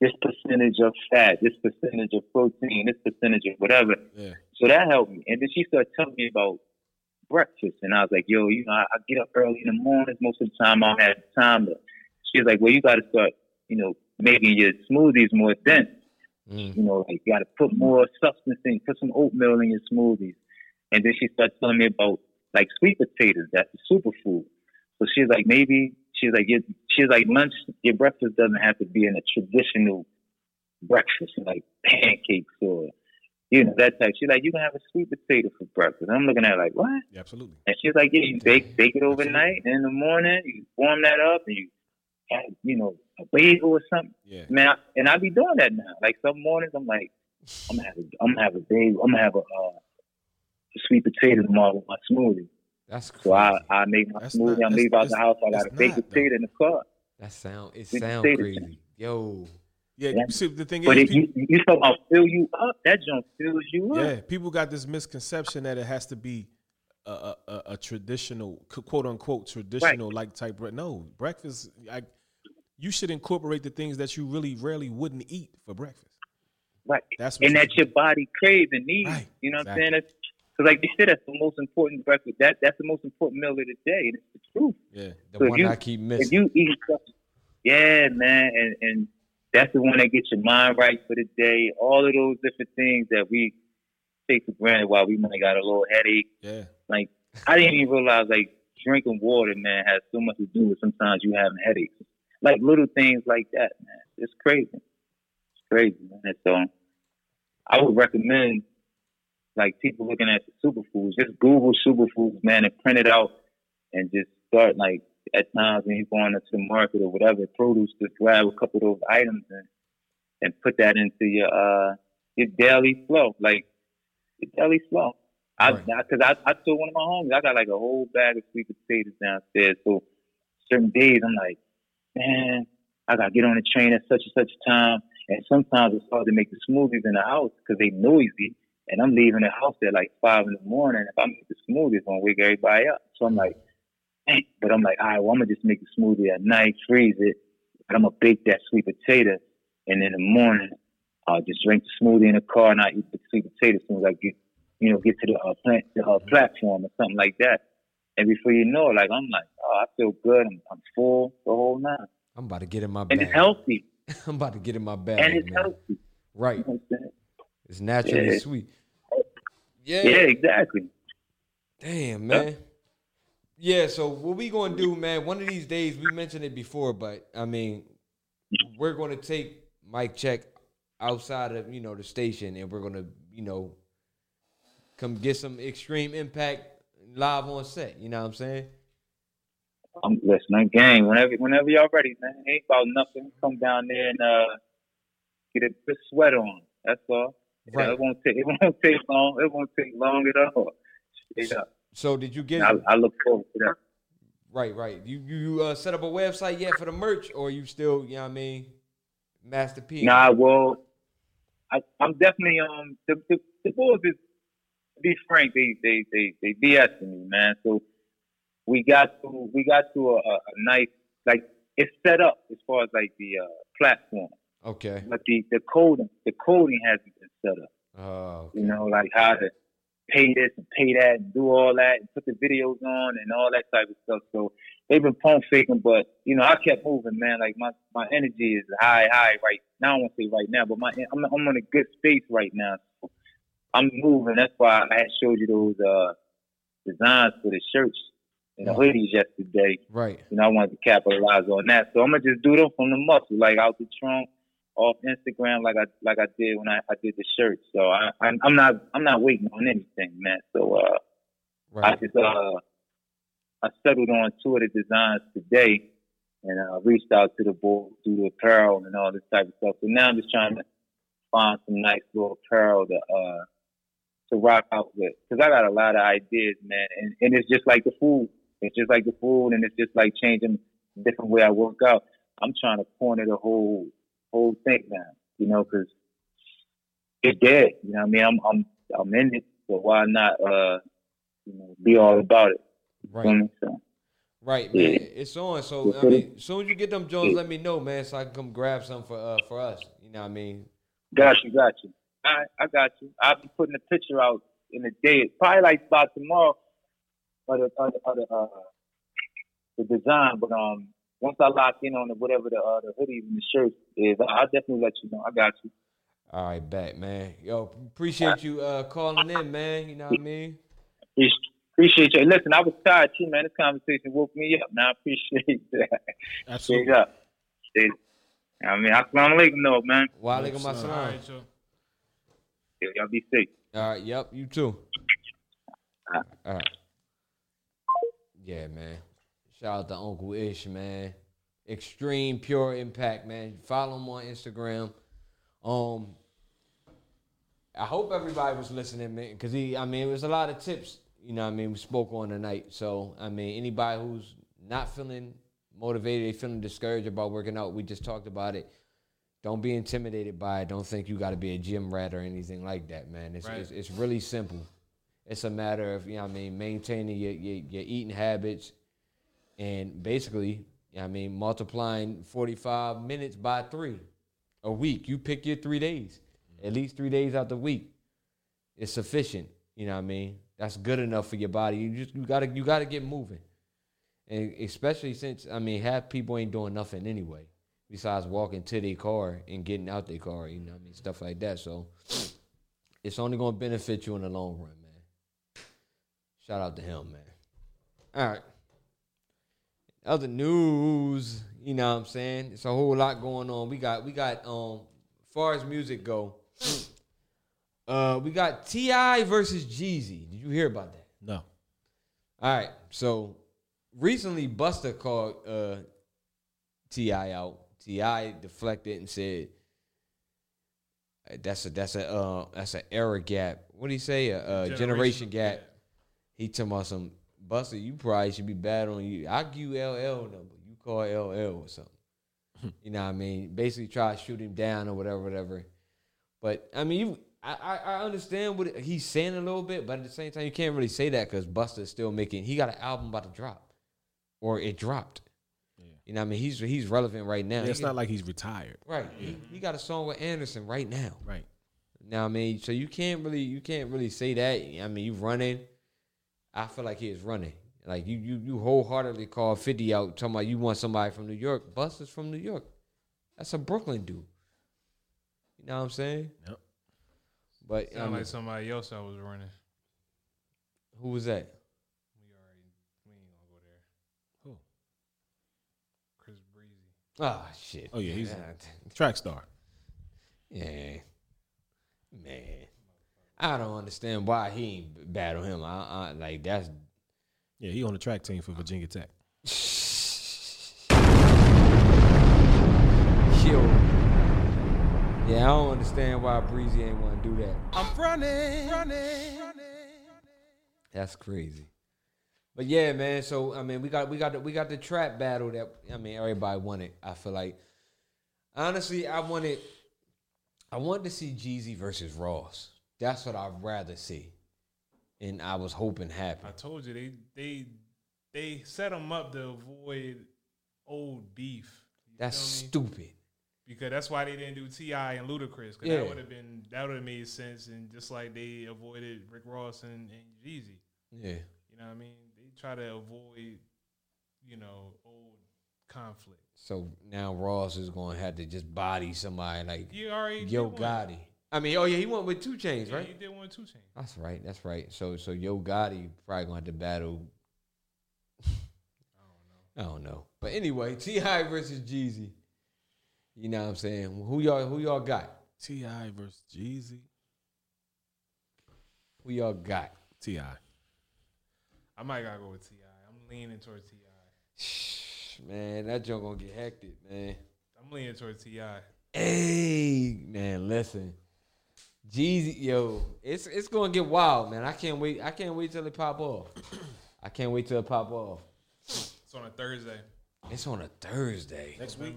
this percentage of fat, this percentage of protein, this percentage of whatever. Yeah. So that helped me. And then she started telling me about breakfast, and I was like, yo, you know, I, I get up early in the mornings. Most of the time, I don't have time. But she was like, well, you got to start, you know, making your smoothies more dense. Mm. You know, like you got to put more substance in, put some oatmeal in your smoothies. And then she started telling me about like sweet potatoes. That's a superfood. So she's like, maybe she's like, your, she's like, lunch, your breakfast doesn't have to be in a traditional breakfast, like pancakes or, you know, that type. She's like, you can have a sweet potato for breakfast. I'm looking at her like, what? Yeah, absolutely. And she's like, yeah, you bake bake it overnight, and in the morning you warm that up, and you have, you know, a bagel or something. Yeah. Man, I- and I be doing that now. Like some mornings, I'm like, I'm gonna have a, I'm gonna have a bagel, I'm gonna have a, uh, a sweet potato tomorrow with my smoothie. That's crazy. So I, I make my That's smoothie. not- I leave out the house. I got a it's baked not, potato in the car. that sound it Sweet sound potato crazy. Yo. Yeah, Yeah. see, the thing is But is, if people, you you talking about fill you up, that junk fills you up. yeah, people got this misconception that it has to be a, a, a, a traditional, quote unquote, traditional like type. bre- No, breakfast. I, you should incorporate the things that you really rarely wouldn't eat for breakfast. Right. That's what and you that your body craves and needs. Right. You know what I'm saying? Because like you said, that's the most important breakfast. That that's the most important meal of the day, and it's the truth. Yeah, The So one you- I keep missing. If you eat yeah, man, and and that's the one that gets your mind right for the day. All of those different things that we take for granted while we might got a little headache. yeah, Like I didn't even realize like drinking water, man, has so much to do with sometimes you having headaches. Like little things like that, man. It's crazy. It's crazy, man. So I would recommend like people looking at the superfoods, just Google superfoods, man, and print it out and just start like at times when you're going into the market or whatever, produce, just grab a couple of those items and and put that into your uh your daily flow, like your daily flow. I Right. because I, I told one of my homies I got like a whole bag of sweet potatoes downstairs. So certain days I'm like, man, I gotta get on the train at such and such time. And sometimes it's hard to make the smoothies in the house because they noisy. And I'm leaving the house at like five in the morning. If I make the smoothie, it's gonna wake everybody up. So I'm like, dang. But I'm like, all right, well, I'm gonna just make the smoothie at night, freeze it, but I'm gonna bake that sweet potato, and in the morning, I'll just drink the smoothie in the car and I eat the sweet potato as soon as I get, you know, get to the uh, plant, the uh, platform or something like that. And before you know it, like I'm like, oh, I feel good. I'm, I'm full the whole nine, I'm about to get in my and it's healthy, I'm about to get in my bag. and it's man. healthy. Right. You know what I'm saying? It's naturally Yeah. sweet. Yeah. Yeah, exactly. Damn, man. Yeah, so what we gonna do, man? One of these days, we mentioned it before, but I mean, we're gonna take Mic Check outside of you know the station, and we're gonna you know come get some extreme impact live on set. You know what I'm saying? I'm listening, gang. Whenever, whenever y'all ready, man. Ain't about nothing. Come down there and uh, get a good sweat on. That's all. Yeah, Right. it won't take. It won't take long. It won't take long at all. Straight up. So did you get I, I look forward to that. right? Right. You you uh, set up a website yet for the merch, or you still you know what I mean? Master P. Nah, well, I, I'm definitely um the the, the boys is to be frank, they they they they BSing me, man. So we got to we got to a, a, a nice like it's set up as far as like the uh, platform, Okay. but the the coding the coding hasn't been set up. Oh. You know, like how to pay this and pay that and do all that and put the videos on and all that type of stuff. So they've been pump faking, but you know, I kept moving, man. Like my, my energy is high, high right now. I don't to say right now, but my I'm I'm in a good space right now. So I'm moving. That's why I showed you those uh designs for the shirts and the hoodies yesterday. Right. You know, I wanted to capitalize on that. So I'm gonna just do them from the muscle, like out the trunk, off Instagram, like I like I did when I, I did the shirt. So I, I'm I'm not I'm not waiting on anything, man. So uh, right. I just uh I settled on two of the designs today, and uh, reached out to the board, do the apparel and all this type of stuff. So now I'm just trying to find some nice little apparel to uh to rock out with, because I got a lot of ideas, man. And and it's just like the food. It's just like the food, and it's just like changing different way I work out. I'm trying to corner the whole whole thing now, you know, because it's dead. You know what I mean? I'm I'm I'm in it, so why not uh you know, be all about it. Right. So, Right, Yeah. man. It's on. So I mean, as soon as you get them Jones, let me know, man, so I can come grab some for uh for us. You know what I mean? got you, got you. I I got you. I'll be putting the picture out in a day. Probably like about tomorrow, or the or the, or the, uh, the design. But um, once I lock in on the whatever the uh, the hoodies and the shirts is, I'll definitely let you know. I got you. All right, back, man. Yo, appreciate you uh calling in, man. You know what I mean? Appreciate- Appreciate you. Listen, I was tired too, man. This conversation woke me up. Now I appreciate that. Straight Absolutely. up. Straight. I mean, assalamu alaikum, though, man. Wa alaikum All assalam. right, yo. Yeah, y'all be safe. All right, yep, you too. All All right. Yeah, man. Shout out to Uncle Ish, man. Extreme Pure Impact, man. Follow him on Instagram. Um, I hope everybody was listening, man, because he, I mean, it was a lot of tips, you know what I mean, we spoke on tonight. So, I mean, anybody who's not feeling motivated, they feeling discouraged about working out, we just talked about it. Don't be intimidated by it. Don't think you got to be a gym rat or anything like that, man. It's, Right. it's, it's really simple. It's a matter of, you know what I mean, maintaining your, your, your eating habits and basically, I mean, multiplying 45 minutes by three a week. You pick your three days, at least three days out the week. It's sufficient. You know what I mean? That's good enough for your body. You just you gotta you gotta get moving, and especially since I mean half people ain't doing nothing anyway, besides walking to their car and getting out their car. You know what I mean? Stuff like that. So it's only gonna benefit you in the long run, man. Shout out to him, man. All right. Other news, you know what I'm saying? It's a whole lot going on. We got we got um far as music go, uh we got T.I. versus Jeezy. Did you hear about that? No. All right. So recently Busta called uh T.I. out. T.I. deflected and said uh, that's a that's a uh that's an era gap. What do you say? A, a generation, Generational gap. He talking about some Busta. You probably should be bad on you. I give you LL number. You call LL or something. Hmm. you know what I mean? Basically, try to shoot him down or whatever, whatever. But I mean, you, I, I, understand what he's saying a little bit, but at the same time, you can't really say that because Busta's still making. He got an album about to drop, or it dropped. You know what I mean? He's he's relevant right now. Yeah, it's He- not like he's retired. right. He, he got a song with Anderson right now. Right. Now I mean, so you can't really you can't really say that. I mean, you running. I feel like he is running. Like you you you wholeheartedly call Fifty out talking about you want somebody from New York. Busta's from New York. That's a Brooklyn dude. You know what I'm saying? Yep. But I Sound mean, like somebody else I was running. who was that? We already we ain't gonna go there. Who? Chris Breezy. Ah, shit. Oh, yeah, he's- Yeah, Track star. yeah. man. I don't understand why he ain't battle him. I, I like that's Yeah, he on the track team for Virginia Tech. Yo. Yeah, I don't understand why Breezy ain't want to do that. I'm running, running. That's crazy. But yeah, man. So I mean, we got we got the, we got the trap battle that I mean everybody wanted. I feel like honestly, I wanted I wanted to see Jeezy versus Ross. That's what I'd rather see, and I was hoping happened. I told you they they they set them up to avoid old beef. That's stupid. because that's why they didn't do T.I. and Ludacris. Because Yeah. that would have been that would have made sense, and just like they avoided Rick Ross and, and Jeezy. Yeah, You know what I mean? They try to avoid, you know, old conflict. so now Ross is going to have to just body somebody like You already Yo. Gotti. I mean, oh yeah, he went with 2 Chainz, Yeah, right? you did one 2 Chainz. That's right. That's right. So so Yo Gotti probably gonna have to battle. I don't know. I don't know. But anyway, T.I. versus Jeezy. You know what I'm saying? Who y'all who y'all got? T.I. versus Jeezy. Who y'all got? T.I. I might gotta go with Ti. I'm leaning towards Ti. Shh, man, that joke gonna get hectic, man. I'm leaning towards Ti. Hey, man, listen. Jeezy, yo, it's it's gonna get wild, man. I can't wait. I can't wait till it pop off. I can't wait till it pop off. It's on a Thursday. It's on a Thursday. Next week.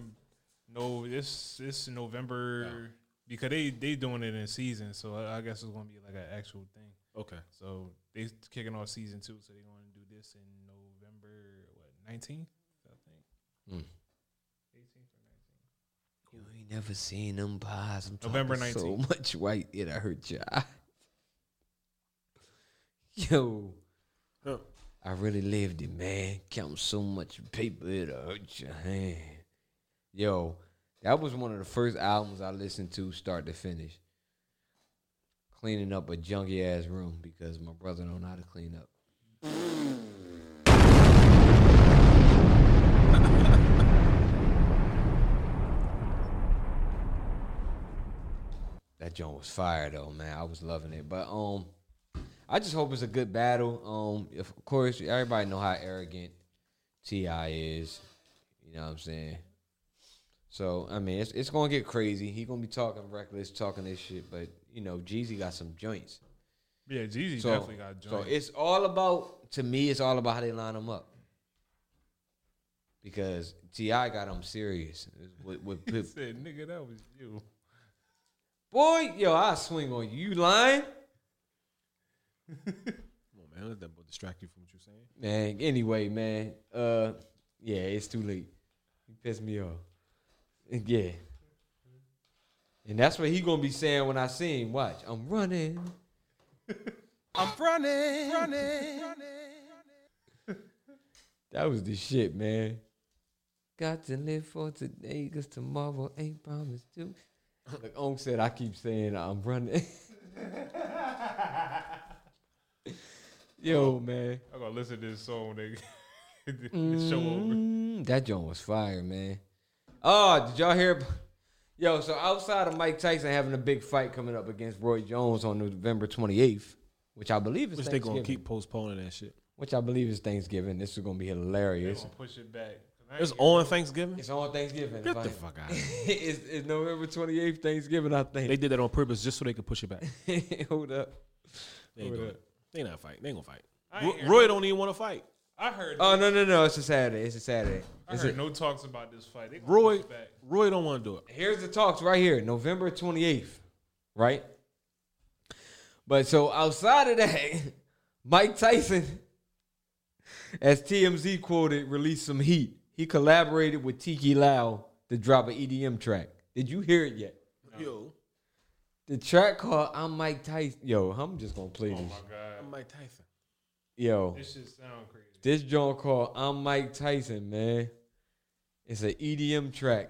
No, this this November because they they doing it in season, so I, I guess it's gonna be like an actual thing. Okay. So they kicking off season two, so they're going to do this in November what nineteenth, I think. Hmm. 18th or 19th. You ain't never seen them pies. I'm November talking so 19th. much white it hurt your eye. Yo, Huh. I really lived it, man. Counting so much paper it hurt your hand. Yo, that was one of the first albums I listened to start to finish. Cleaning up a junky ass room because my brother don't know how to clean up. That joint was fire though, man. I was loving it. But um I just hope it's a good battle. Um of course everybody know how arrogant T.I. is. You know what I'm saying? So I mean it's it's gonna get crazy. He gonna be talking reckless, talking this shit, but you know, Jeezy got some joints. Yeah, Jeezy So, definitely got joints. so it's all about to me. It's all about how they line them up. Because T.I. got them serious with, with He Pip. said, "Nigga, that was you." Boy, yo, I swing on you. You lying, Come on, man. Let that boy distract you from what you're saying. man? Anyway, man. Uh, yeah, it's too late. He pissed me off. Yeah. And that's what he gonna be saying when I see him. Watch, I'm running. I'm running, running. That was the shit, man. Got to live for today, cause tomorrow ain't promised to. Like Onk said, I keep saying I'm running. Yo, man. I'm gonna listen to this song. Nigga. this show over. Mm, that joint was fire, man. Oh, did y'all hear? ab- Yo, so outside of Mike Tyson having a big fight coming up against Roy Jones on November 28th, which I believe is Which they Thanksgiving, gonna keep postponing that shit. which I believe is Thanksgiving. This is gonna be They hilarious. gonna push it back. 'Cause I It's on Thanksgiving. It's on Thanksgiving. Get if the fuck out. it's, it's November 28th, Thanksgiving, I think. They did that on purpose just so they could push it back. Hold up. They ain't Hold doing up. They not fighting. They ain't gonna fight. I Ro- ain't hear Roy don't even want to fight. I heard. Oh, no, no, no. It's a Saturday. It's a Saturday. I It's heard a- no talks about this fight. They gonna Roy, push it back. Roy don't want to do it. Here's the talks right here, November 28th, right? But so outside of that, Mike Tyson, as TMZ quoted, released some heat. He collaborated with Tiki Lau to drop an EDM track. Did you hear it yet? Yo, The track called I'm Mike Tyson. Yo, I'm just gonna play Oh this. Oh my god, I'm Mike Tyson. Yo, this shit sound crazy. this joint called I'm Mike Tyson, man. It's an EDM track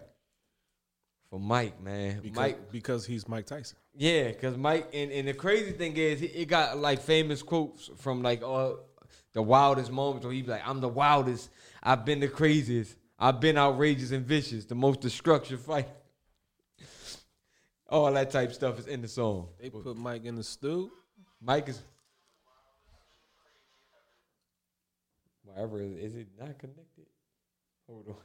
for Mike, man. Because, Mike, because he's Mike Tyson. Yeah, because Mike, and, and the crazy thing is, it got like famous quotes from like all the wildest moments where he be like, I'm the wildest, I've been the craziest, I've been outrageous and vicious, the most destructive fight. All that type stuff is in the song. They put Mike in the stew. Mike is. Whatever, is it not connected? Hold on.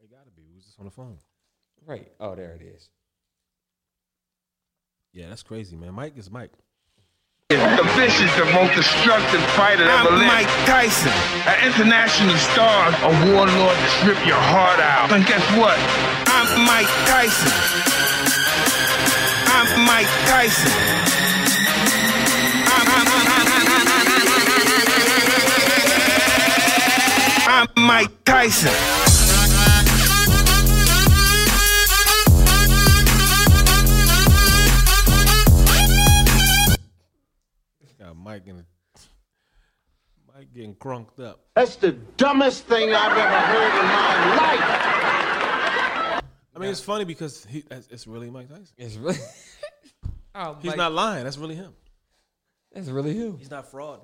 They gotta be. Who's this on the phone. Right. Oh, there it is. Yeah, that's crazy, man. Mike is Mike. The vicious, the most destructive fighter ever I'm lived. Mike Tyson. An international star, a warlord to strip your heart out. And guess what? I'm Mike Tyson. I'm Mike Tyson. I'm Mike Tyson. Mike in. Mike getting crunked up. That's the dumbest thing I've ever heard in my life. I mean, it's funny because he. It's it's really Mike Tyson. It's really. oh, He's Mike, not lying. That's really him. That's really him. He's not fraud.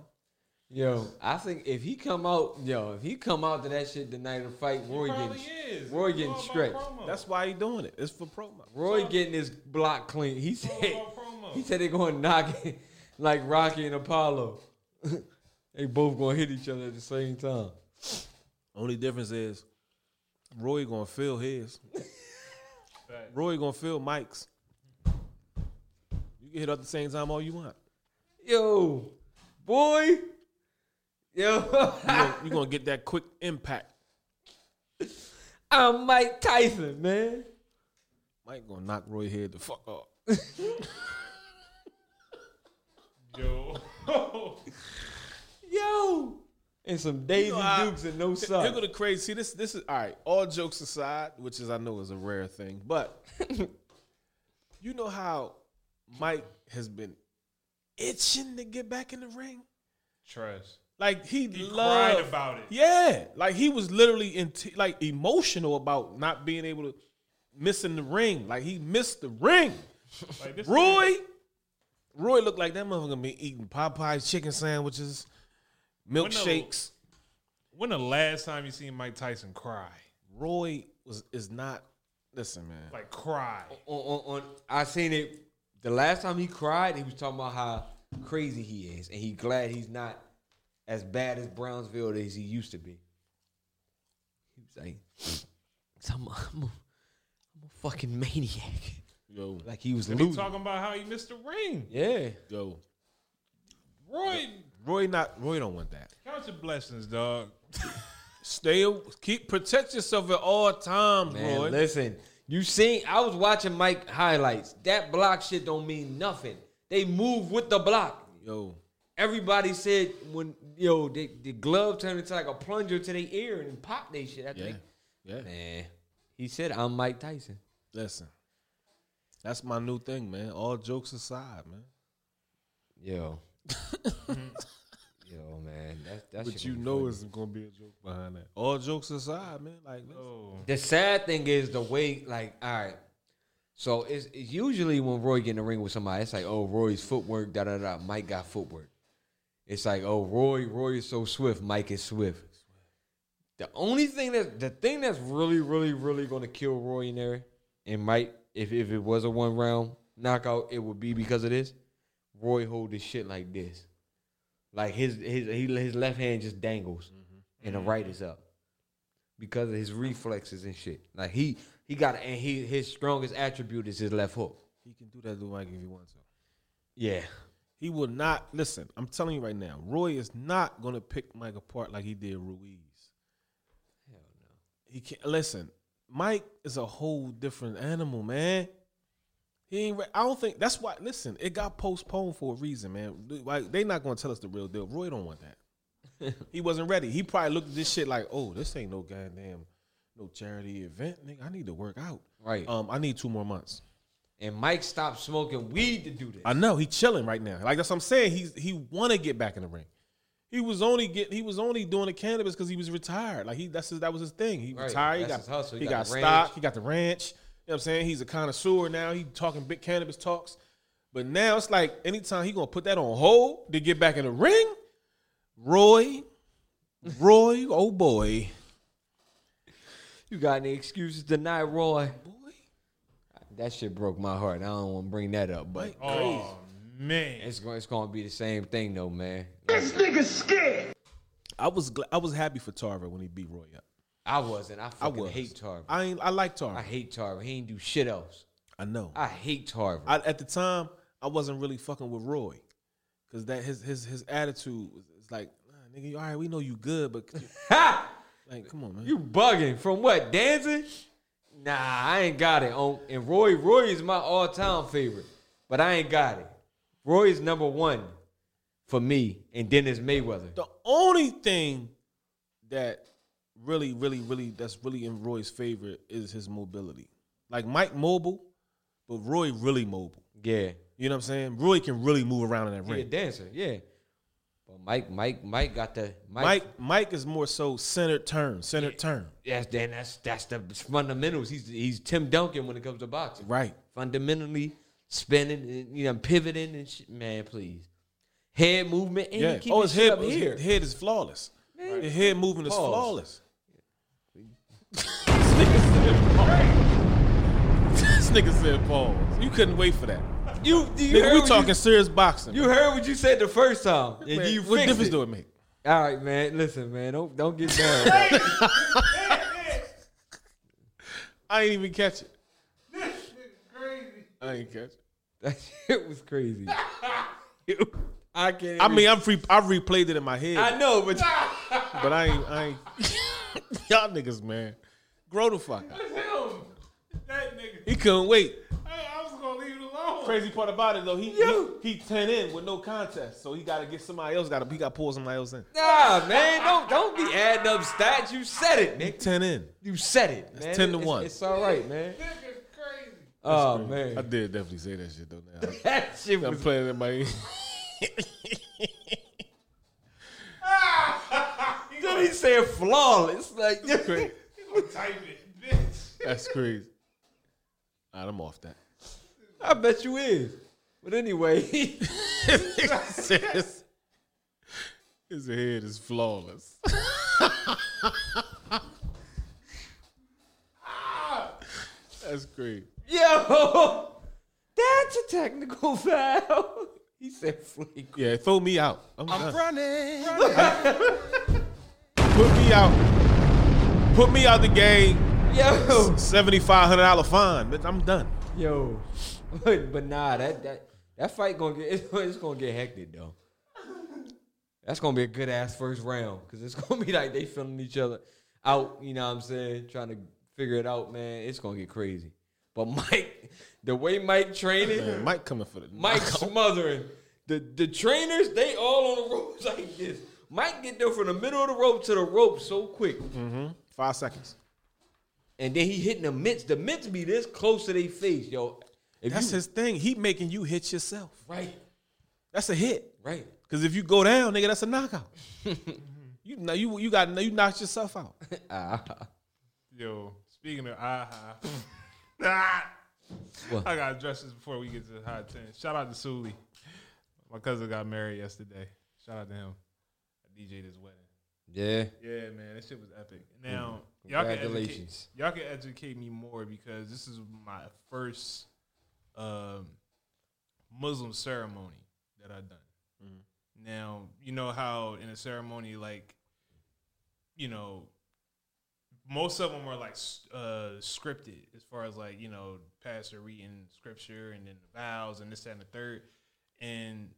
Yo, I think if he come out, yo, if he come out to that shit the night of the fight, Roy getting, is. Roy It's getting all stretched. promo. That's why he doing it. It's for promo. Roy getting his block clean. He said, promo. he said they're going to knock it like Rocky and Apollo. they both going to hit each other at the same time. Only difference is Roy gonna feel his. Roy gonna feel Mike's. You can hit at the same time all you want. Yo, boy, yo, You gonna, you gonna get that quick impact. I'm Mike Tyson, man. Mike gonna knock Roy head the fuck off. Yo. Yo. And some Daisy know how- Dukes and no Here socks. go the crazy. See, this this is all right. All jokes aside, which is I know is a rare thing, but you know how Mike has been itching to get back in the ring. Trash. Like he, He loved, cried about it. Yeah, like he was literally in t- like emotional about not being able to missing the ring. Like he missed the ring. Like this Roy, Roy looked like that motherfucker be eating Popeyes chicken sandwiches, milkshakes. When the last time you seen Mike Tyson cry? Roy was is not. Listen, man. Like cry. on, on, on I seen it the last time he cried, he was talking about how crazy he is, and he glad he's not as bad as Brownsville as he used to be. He was like, I'm a, I'm a, I'm a fucking maniac. Yo, Like he was He losing. talking about how he missed the ring. Yeah. yo, Roy, Roy not. Roy don't want that. count your blessings, dog. Stay, keep protect yourself at all times, Man, Roy. listen, you seen? I was watching Mike highlights. That block shit don't mean nothing. They move with the block. Yo, Everybody said when yo the, the glove turned into like a plunger to their ear and pop they shit. I yeah, think, yeah. man, he said I'm Mike Tyson. Listen, that's my new thing, man. All jokes aside, man. Yo, yo, man, that's that's. But you know, it's gonna be a joke behind that. All jokes aside, man. Like. Oh, The sad thing is the way, like, all right. So it's, it's usually when Roy get in the ring with somebody, it's like, oh, Roy's footwork, da da da. Mike got footwork. It's like, oh, Roy, Roy is so swift. Mike is swift. The only thing that the thing that's really, really, really gonna kill Roy in there, and Mike, if if it was a one round knockout, it would be because of this. Roy hold his shit like this, like his his he, his left hand just dangles, and the mm-hmm. right is up because of his reflexes and shit. Like he he got and he his strongest attribute is his left hook. he can do that to Mike if he wants to. Yeah. He will not listen. I'm telling you right now, Roy is not gonna pick Mike apart like he did Ruiz. Hell no. He can't listen. Mike is a whole different animal, man. He ain't. Re- I don't think that's why. Listen, it got postponed for a reason, man. Like they not gonna tell us the real deal. Roy don't want that. he wasn't ready. He probably looked at this shit like, oh, this ain't no goddamn no charity event, nigga. I need to work out. Right. Um, I need two more months. And Mike stopped smoking weed to do this. I know he chilling right now. Like that's what I'm saying. He's he want to get back in the ring. He was only get he was only doing the cannabis because he was retired. Like he that's his, that was his thing. He Right. retired. He That's got his hustle. he, He got, got the stock. ranch. He got the ranch. You know what I'm saying? He's a connoisseur now. He talking big cannabis talks. But now it's like anytime he gonna put that on hold to get back in the ring, Roy, Roy, oh boy, You got any excuses tonight, Roy? boy, That shit broke my heart. I don't want to bring that up, but Mike, crazy. oh man. it's going it's going to be the same thing though, man. This nigga's scared. I was gl- I was happy for Tarver when he beat Roy up. I wasn't. I I fucking was. hate Tarver. I ain't, I like Tarver. I I, hate Tarver. He ain't do shit else. I know. I hate Tarver. I, at the time, I wasn't really fucking with Roy, cause that his his his attitude was it's like, nah, nigga, all right, we know you good, but ha! like, come on, man. You bugging from what? Dancing? Nah, I ain't got it. On and Roy, Roy is my all time favorite, but I ain't got it. Roy is number one for me, and it's Mayweather. the only thing that really, really, really that's really in Roy's favor is his mobility. Like Mike mobile, but Roy really mobile. Yeah, You know what I'm saying? Roy can really move around in that ring. he a dancer. Yeah, but Mike, Mike, Mike got the Mike. Mike, Mike is more so centered turn, centered turn. Yes, then that's that's the fundamentals. He's he's Tim Duncan when it comes to boxing. Right. Fundamentally spinning, and, you know, pivoting and shit. Man, please. Head movement and Yeah. Oh, his his head, up here. head is flawless. The head movement is flawless. this nigga said pause. You couldn't wait for that. You, you Nigga, we what talking You, serious boxing. you man. heard what you said the first time, and Man, you what difference it. do it make? All right, man. Listen, man. Don't don't get down. bro. I ain't even catch it. This is crazy. I ain't catch it. that shit was crazy. I can't. I even- mean, I'm free. I replayed it in my head, I know, but but I ain't. I ain't. Y'all niggas, man, grow the fuck up. Him. That nigga. He couldn't wait. I, I was gonna leave it alone. Crazy part about it though, he he, he ten in with no contest, so he got to get somebody else. Got to he got to pull somebody else in. Nah, man, don't don't be adding up stats. You said it, He Nick. ten in. You said it, man. 10 to It's- 1. It's all right, man. Nigga crazy. Oh man. I man, did definitely say that shit though. Now that shit I'm was. playing in my. Then he said flawless, like You gonna type it, bitch. That's crazy. All right, I'm off that. I bet you is. But anyway, Says his head is flawless. That's great. yo, that's a technical foul. He said flake. Yeah, throw me out. I'm, done. running. Put me out. Put me out the game. Yo, Seventy five hundred dollar fine. Bitch, I'm done. yo, but, but nah, that that that fight gonna get it's, it's gonna get hectic though. That's gonna be a good ass first round because it's gonna be like they feeling each other out. You know what I'm saying? Trying to figure it out, man. It's gonna get crazy. But Mike, the way Mike training, Man, Mike coming for the Mike smothering the the trainers. They all on the ropes like this. Mike get there from the middle of the rope to the rope so quick, five seconds. and then he hitting the mitts. The mitts be this close to their face, yo. If That's you, his thing. He making you hit yourself. right, That's a hit. right. Because if you go down, nigga, that's a knockout. you know you you got you knocked yourself out. Ah, Yo, speaking of aha, ah, What? I gotta address this before we get to the hot ten. Shout out to Sully. My cousin got married yesterday. Shout out to him. I DJ'd his wedding. yeah. Yeah, man, that shit was epic. Now, y'all can educate, Congratulations. y'all can educate me more because this is my first um, Muslim ceremony that I've done. Now, you know how in a ceremony, like, you know, most of them are like uh, scripted as far as like, you know, pastor reading scripture and then the vows and this, that, and the third. And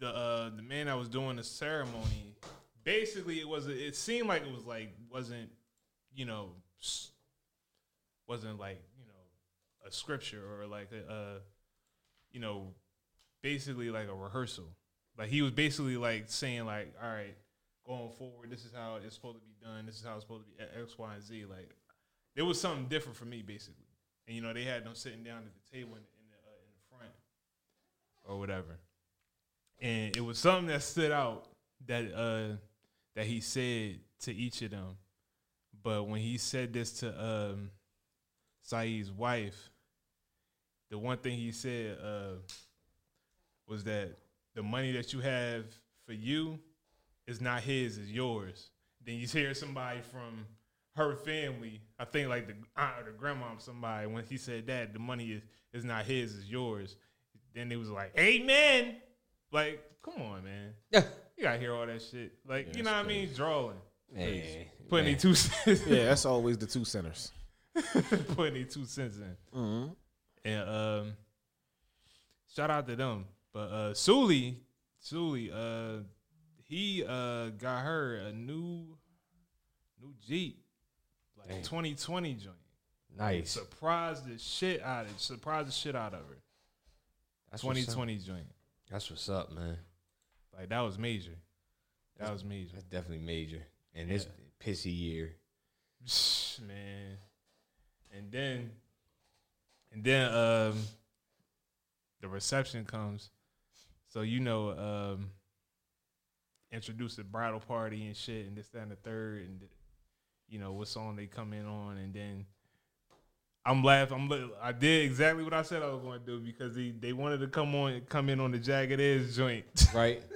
the uh the man that was doing the ceremony basically it was it seemed like it was like wasn't you know wasn't like you know a scripture or like a, uh you know basically like a rehearsal like he was basically like saying like all right going forward this is how it's supposed to be done this is how it's supposed to be x y and z like there was something different for me basically and you know they had them sitting down at the table in, in the uh, in the front or whatever and it was something that stood out that uh that he said to each of them. But when he said this to um Saeed's wife, the one thing he said uh was that the money that you have for you is not his, is yours. Then you hear somebody from her family, I think like the aunt or the grandma of somebody, when he said that, the money is, is not his, is yours. Then it was like, Amen. Like, come on, man. You gotta hear all that shit. Like, you know what I mean? Drawing. Man, Putting man. any two cents Yeah, that's always the two centers. putting any two cents in. Mm-hmm. And um shout out to them. But uh Sully, Sully, uh he uh got her a new new Jeep. Like Dang. 2020 joint. Nice. Surprised the shit out of it. surprised the shit out of her. That's 2020 joint. That's what's up, man. Like that was major. That was major. That's definitely major. And this pissy year. man. And then, and then, um, the reception comes. So you know, um, introduce the bridal party and shit, and this, that, and the third, and you know what song they come in on, and then I'm laughing. I'm li- I did exactly what I said I was going to do because they, they wanted to come on come in on the jagged edge joint. Right?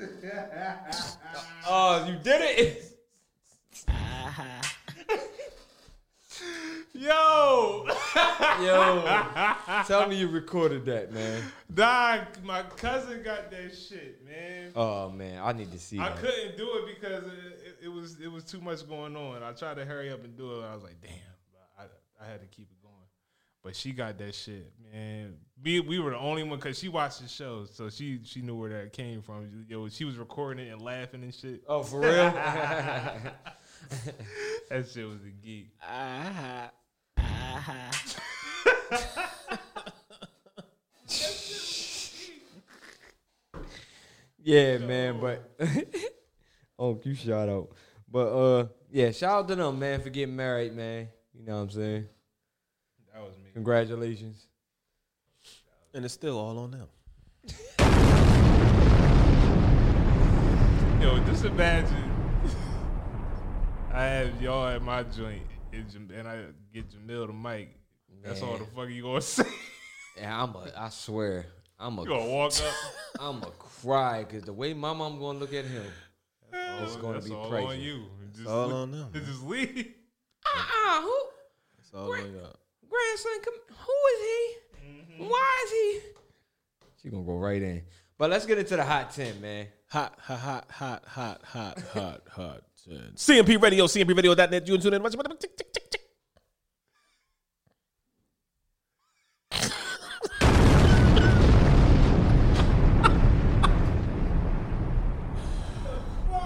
Oh, you did it. Uh-huh. Yo, Yo. Tell me you recorded that, man. Dog, my cousin got that shit, man. Oh man, I need to see I that. couldn't do it because it, it, it was it was too much going on. I tried to hurry up and do it. I was like, damn, I I had to keep it going. But she got that shit, man. We we were the only one because she watched the show, so she she knew where that came from. Yo, she was recording it and laughing and shit. Oh, for real? that shit was a geek. Ah, yeah, man, but oh, you shout out. But uh yeah, shout out to them, man, for getting married, man. You know what I'm saying? That was me. Congratulations. And it's still all on them. Yo, just imagine I have y'all at my joint and, Jam- and I get Jamil the mic. That's all the fuck you gonna say. Yeah, I'm a I swear. I'm a You gonna walk up? I'm a cry because the way my mom gonna look at him, it's gonna that's be all crazy. on you. Just all look- on them, man. Just leave. Ah, who It's all on y'all. grandson? Come, who is he? Why is he? She gonna go right in. But let's get into the hot ten, man. Hot, hot, hot, hot, hot, hot, hot, hot. CMP Radio, CMPRadio.net. You can tune in. Watch- tick, tick, tick, tick.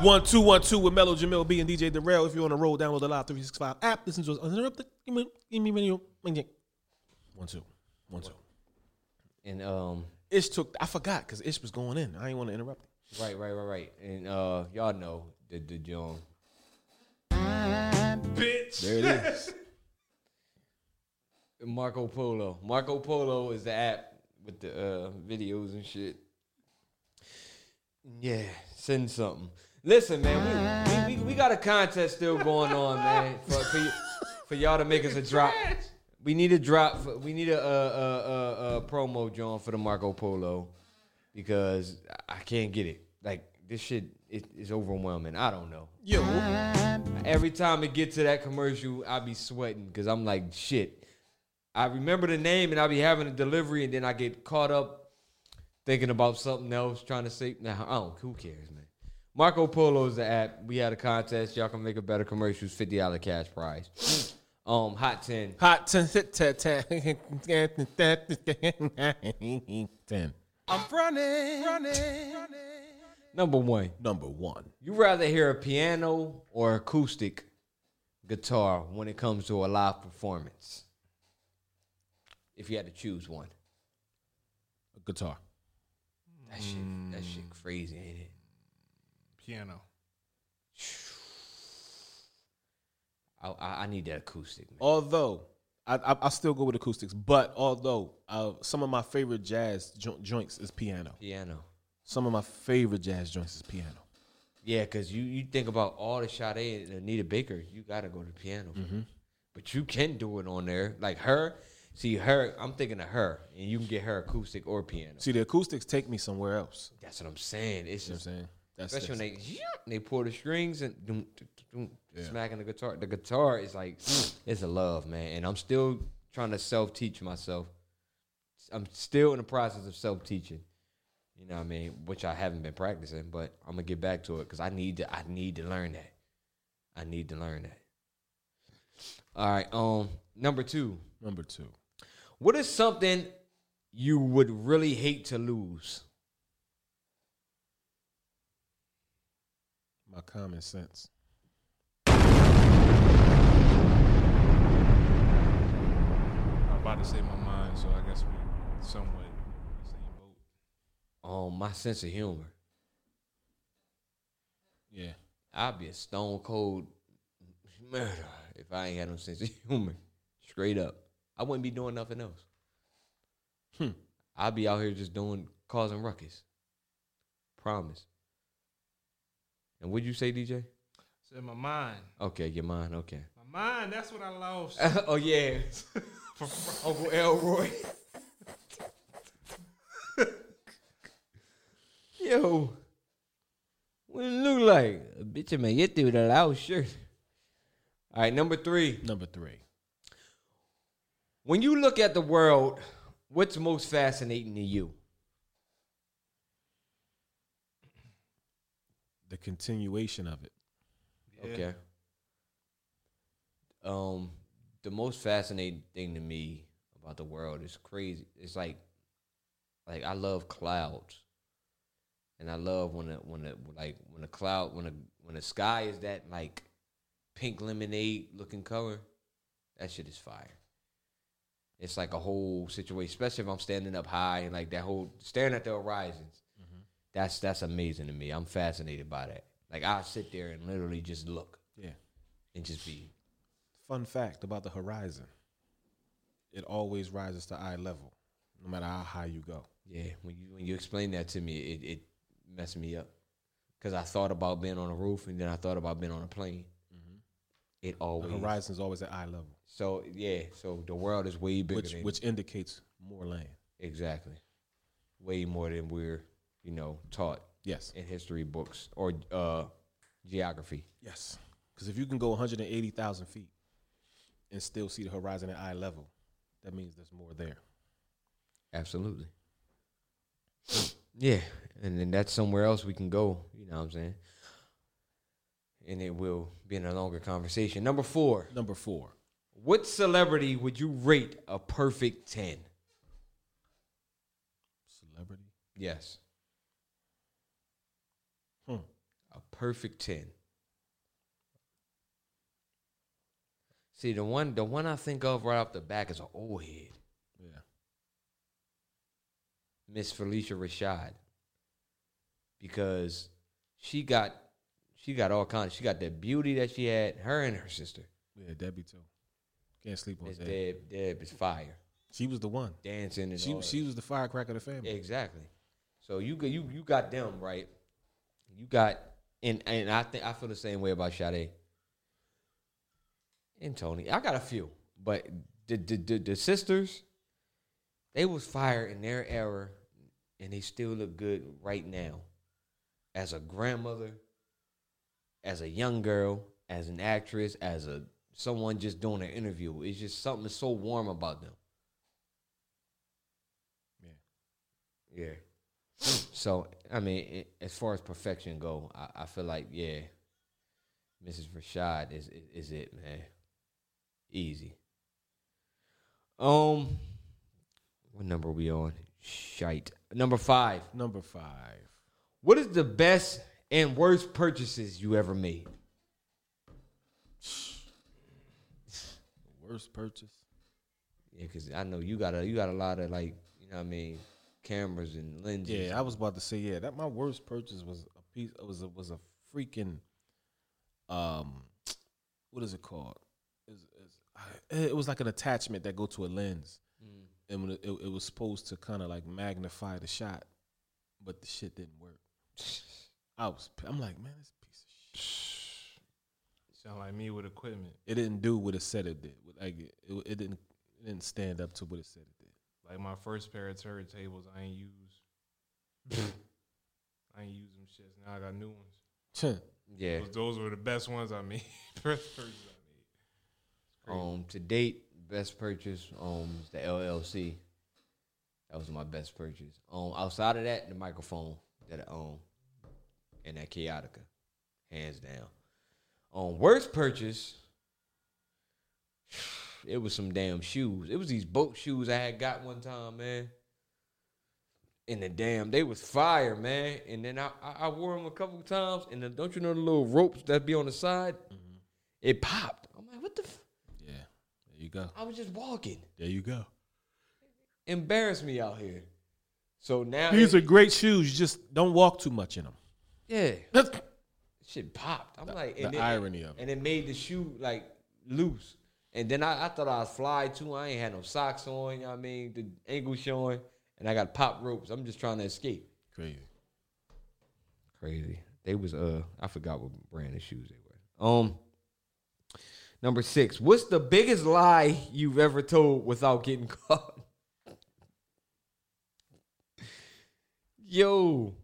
One two one two with Mellow Jamil B and DJ Darrell. If you're on the road, download the Live 365 app. Listen to us uninterrupted. Give me, give me video. One two, one two. And um, Ish took. I forgot because Ish was going in. I didn't want to interrupt. him. right, right, right, right. And uh, y'all know the the John. Bitch. There it is. Marco Polo. Marco Polo is the app with the uh, videos and shit. Yeah, send something. Listen, man, we, we, we, we got a contest still going on, man, for for, y- for y'all to make us a drop. We need a drop. For, we need a, a, a, a, a promo, John, for the Marco Polo because I can't get it. Like this shit is is overwhelming. I don't know. Yo, Every time it get to that commercial, I be sweating because I'm like, shit. I remember the name and I be having a delivery and then I get caught up thinking about something else, trying to say, nah, I don't, who cares, man? Marco Polo is the app. We had a contest. Y'all can make a better commercials, $50 cash prize. Um, Hot 10. hot ten, ten, ten, ten. I'm running, running. Number one. Number one. You rather hear a piano or acoustic guitar when it comes to a live performance? If you had to choose one. A guitar. That shit, that shit crazy, ain't it? Piano. I, I, I need that acoustic. Man. Although I, I I still go with acoustics, but although uh, some of my favorite jazz jo- joints is piano. Piano. Some of my favorite jazz joints is piano. Yeah, because you, you think about all the Sade and Anita Baker, you got to go to the piano. Mm-hmm. But you can do it on there. Like her, see her, I'm thinking of her, and you can get her acoustic or piano. See, the acoustics take me somewhere else. That's what I'm saying. It's You just, what I'm saying? That's, especially when that's- they, they pull the strings and doom, doom, doom, smacking the guitar. The guitar is like, it's a love, man. And I'm still trying to self teach myself. I'm still in the process of self teaching. You know what I mean? Which I haven't been practicing, but I'm gonna get back to it because I need to. I need to learn that. I need to learn that. All right. Um. Number two. number two. What is something you would really hate to lose? My common sense. I'm about to say my mind, so I guess we somewhat in the same boat. Um, my sense of humor. Yeah. I'd be a stone cold murderer if I ain't had no sense of humor. Straight up. I wouldn't be doing nothing else. Hmm. I'd be out here just doing causing ruckus. Promise. And what'd you say, DJ? So in my mind, Okay, your mind, okay. my mind. That's what I lost. oh yeah. Uncle Elroy. Yo. What it look like? A bitch man get through that loud shirt. All right, number three. Number three. When you look at the world, what's most fascinating to you? The continuation of it. Okay. Um, the most fascinating thing to me about the world is crazy. It's like, like I love clouds, and I love when the when the like when the cloud when the when the sky is that like pink lemonade looking color. That shit is fire. It's like a whole situation, especially if I'm standing up high and like that whole staring at the horizons. Mm-hmm. That's that's amazing to me. I'm fascinated by that. Like I sit there and literally just look Yeah. and just be Fun fact about the horizon: it always rises to eye level, no matter how high you go. yeah. When you when you explain that to me, it it messed me up because I thought about being on a roof and then I thought about being on a plane. It The always horizon is always at eye level, So yeah, so the world is way bigger which than which indicates more land. exactly, way more than we're you know taught Yes. in history books or uh, geography. Yes. Because if you can go 180,000 feet and still see the horizon at eye level, that means there's more there. Absolutely. Yeah, and then that's somewhere else we can go. You know what I'm saying? And it will be in a longer conversation. Number four. Number four. What celebrity would you rate a perfect ten? Celebrity. Yes. Hmm. A perfect ten. See the one, the one I think of right off the back is an old head. Miss Phylicia Rashad, because she got, she got all kinds. She got that beauty that she had. Her and her sister, Yeah, Debbie too. Can't sleep on Deb. Deb. Deb is fire, She was the one. dancing and She all she was the firecracker of the family. Exactly. So you got you you got them right. You got and and I think I feel the same way about Sade and Tony. I got a few, but the the the, the sisters, they was fired in their era, and they still look good right now. As a grandmother, as a young girl, as an actress, as a someone just doing an interview, it's just something so warm about them. Yeah. Yeah. So I mean, it, as far as perfection go, I, I feel like yeah, Mrs. Rashad is, is is it man, easy. Um, what number are we on? Shite. Number five. Number five. What is the best and worst purchases you ever made? Worst purchase. Yeah, because I know you got a you got a lot of like you know what I mean cameras and lenses. Yeah, I was about to say yeah. That my worst purchase was a piece. It was a, was a freaking um, what is it called? It's, it's, I- it was like an attachment that go to a lens, and when it, it, it was supposed to kind of like magnify the shot, but the shit didn't work. I was I'm like man, this piece of shit. Sound like me with equipment. It didn't do what it said it did. Like it, it, it didn't it didn't stand up to what it said it did. Like my first pair of turntables, I ain't use. I ain't use them shits. Now I got new ones. yeah. Those, those were the best ones I made. Best purchase I made. Um, to date, best purchase um the LLC. That was my best purchase. Um, outside of that, the microphone that I own, and that Chaotica, hands down. Um, worst purchase. It was some damn shoes. It was these boat shoes I had got one time, man. And the damn, they was fire, man. And then I, I, I wore them a couple times, and then don't you know the little ropes that be on the side? It popped. I'm like, what the? F-? You go. I was just walking. There you go. Embarrassed me out here. So now, These it- are great shoes. You just don't walk too much in them. yeah, That's shit popped. I'm The- like, the irony of it. and it made the shoe like loose. And then I, I thought I was fly too. I ain't had no socks on. You know what I mean? The ankle showing, and I got pop ropes. I'm just trying to escape. crazy. Crazy. They was uh, I forgot what brand of shoes they were. Um, number six. What's the biggest lie you've ever told without getting caught? Yo.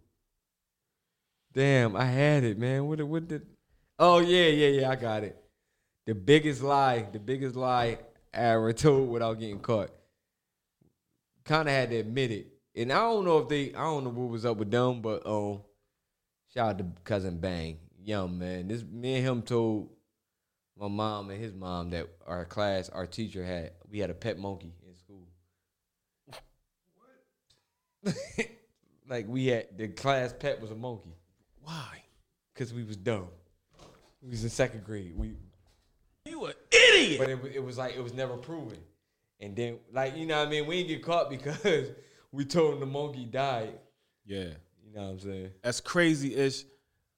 Damn, I had it, man. What what did Oh yeah, yeah, yeah, I got it. The biggest lie, the biggest lie I ever told without getting caught. Kinda had to admit it. And I don't know if they I don't know what was up with them, but um shout out to cousin Bang. Young man. This me and him told my mom and his mom that our class, our teacher had we had a pet monkey in school. What? like we had the class pet was a monkey. Why? Cause we was dumb. We was in second grade. We You an idiot. but it, it was like it was never proven. And then like you know what I mean, we didn't get caught because we told him the monkey died. Yeah. You You know what I'm saying? That's crazy ish.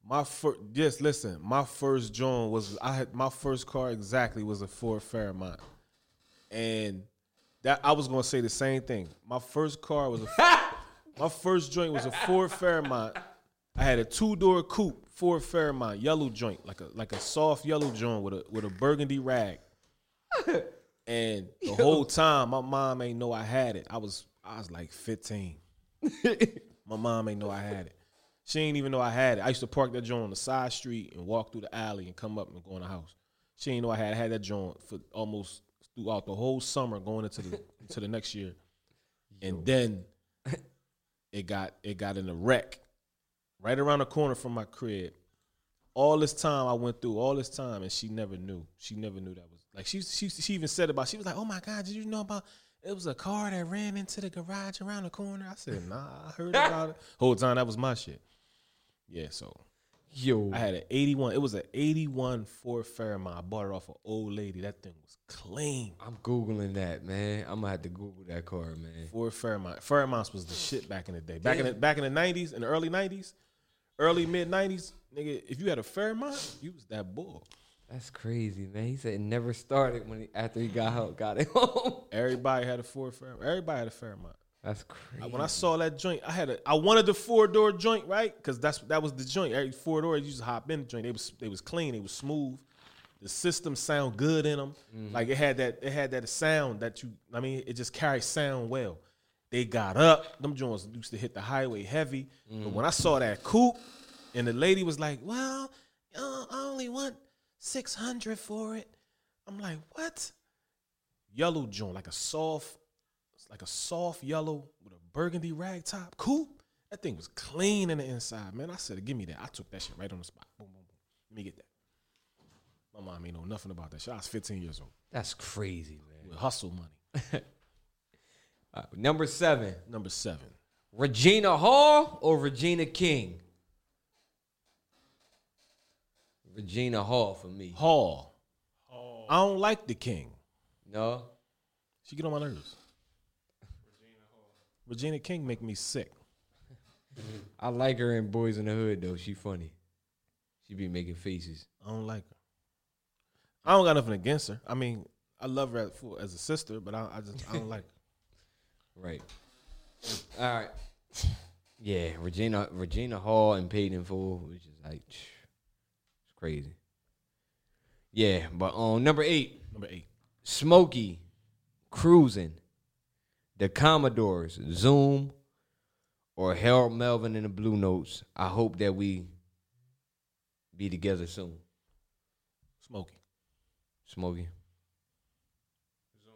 My first, just listen. My first joint was I had my first car exactly was a Ford Fairmont, and that I was gonna say the same thing. My first car was a my first joint was a Ford Fairmont. I had a two door coupe Ford Fairmont yellow joint, like a like a soft yellow joint with a with a burgundy rag. And the whole time, my mom ain't know I had it. I was I was like 15. my mom ain't know I had it. She ain't even know I had it. I used to park that joint on the side street and walk through the alley and come up and go in the house. She ain't know I had I had that joint for almost throughout the whole summer going into the into the next year. And then it got it got in a wreck right around the corner from my crib. All this time I went through all this time and she never knew. She never knew that was like she she she even said about she was like, "Oh my god, did you know about it was a car that ran into the garage around the corner?" I said, "Nah, I heard about it." Whole time that was my shit. Yeah, so Yo, I had an 81. It was an 81 Ford Fairmont. I bought it off an old lady. That thing was clean. I'm googling that, man. I'm gonna have to Google that car, man. Ford Fairmont. Fairmonts was the shit back in the day. Back in the back in the 90s, in the early 90s, early mid 90s, nigga, if you had a Fairmont, you was that bull. That's crazy, man. He said it never started when he, after he got home, got it home. Everybody had a Ford Fairmont. Everybody had a Fairmont. That's crazy. When I saw that joint, I had a I wanted the four door joint, right? Because that's that was the joint. Every four door, you just hop in the joint. They was they was clean, they was smooth. The system sound good in them. Mm-hmm. Like it had that it had that sound that you. I mean, it just carried sound well. They got up. Them joints used to hit the highway heavy. But mm. when I saw that coupe, and the lady was like, "Well, I only want six hundred for it," I'm like, "What?" Yellow joint, like a soft like a soft yellow with a burgundy rag top. Coupe. That thing was clean in the inside, man. I said, give me that. I took that shit right on the spot. Boom, boom, boom. Let me get that. My mom ain't know nothing about that shit. I was 15 years old. That's crazy, man. With hustle money. Number seven, Number seven. Regina Hall or Regina King? Regina Hall for me. Hall. I don't like the king. No, She get on my nerves. Regina King make me sick. I like her in Boyz n the Hood though. She funny. She be making faces. I don't like her. I don't got nothing against her. I mean, I love her as, a sister, but I, I just I don't like her. Right. All right. Yeah, Regina Regina Hall and Paid in Full, which is like it's crazy. Yeah, but on number eight, Number eight. Smokey, Cruising, The Commodores, Zoom, or Harold Melvin and the Blue Notes. I hope that we be together soon. Smokey. Smokey. Zoom.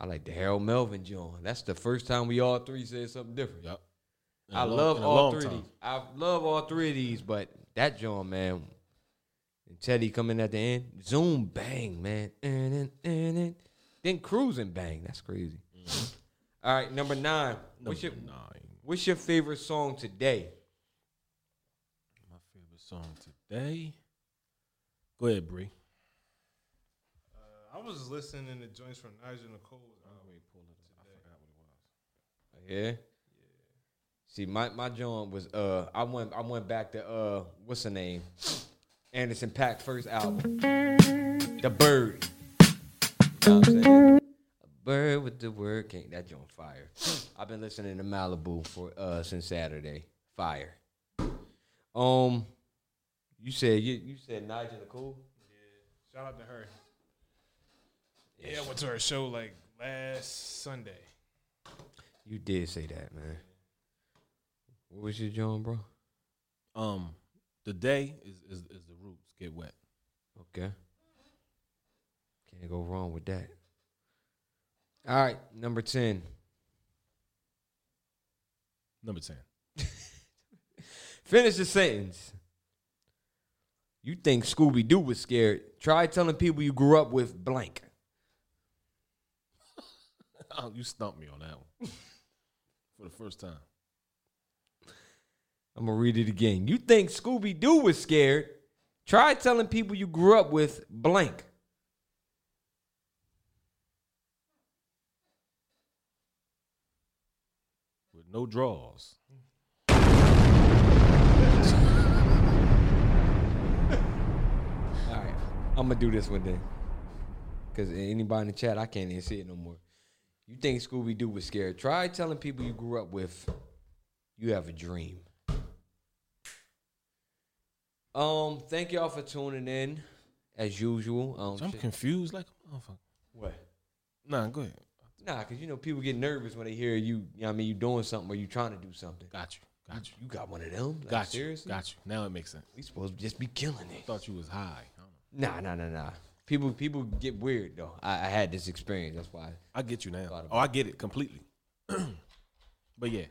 I like the Harold Melvin joint. That's the first time we all three said something different. Yep. In I long- love all three of these. I love all three of these, but that joint, man. And Teddy coming at the end. Zoom bang, man. And then, and then, then cruising bang. That's crazy. All right, number nine. What's your. Nine. What's your favorite song today? My favorite song today. Go ahead, Bree. Uh, I was listening to joints from Nigel Nicole. Yeah. See, my my joint was uh I went I went back to uh what's the name? Anderson .Paak first album. The Bird. You know what I'm saying? A bird with the word king. That joint fire. I've been listening to Malibu for uh since Saturday. Fire. Um you said you you said Nigel Nicole? Yeah, shout out to her. Yeah, I went to her show like last Sunday. You did say that, man. What was your joint, bro? Um, the day is, is is the roots get wet. Okay. Can't go wrong with that. All right, number 10. Number ten. Finish the sentence. You think Scooby Doo was scared? Try telling people you grew up with blank. Oh, you stumped me on that one for the first time. I'm going to read it again. You think Scooby Doo was scared? Try telling people you grew up with blank. With no draws. All right, I'm gonna do this one then. Cause anybody in the chat, I can't even see it no more. You think Scooby Doo was scared? Try telling people you grew up with you have a dream. Um, thank y'all for tuning in, as usual. Um, I'm shit- confused like a motherfucker. what? Nah, go ahead. Nah, cause you know people get nervous when they hear you. you know what I mean, you doing something or you trying to do something. Got you. Got you. You got one of them? Like, Got you. seriously? Got you. Now it makes sense. We supposed to just be killing it. Thought you was high. I don't know. Nah, nah, nah, nah. People, people get weird though. I, I had this experience. That's why I get you now. Oh, I get it completely. but yeah,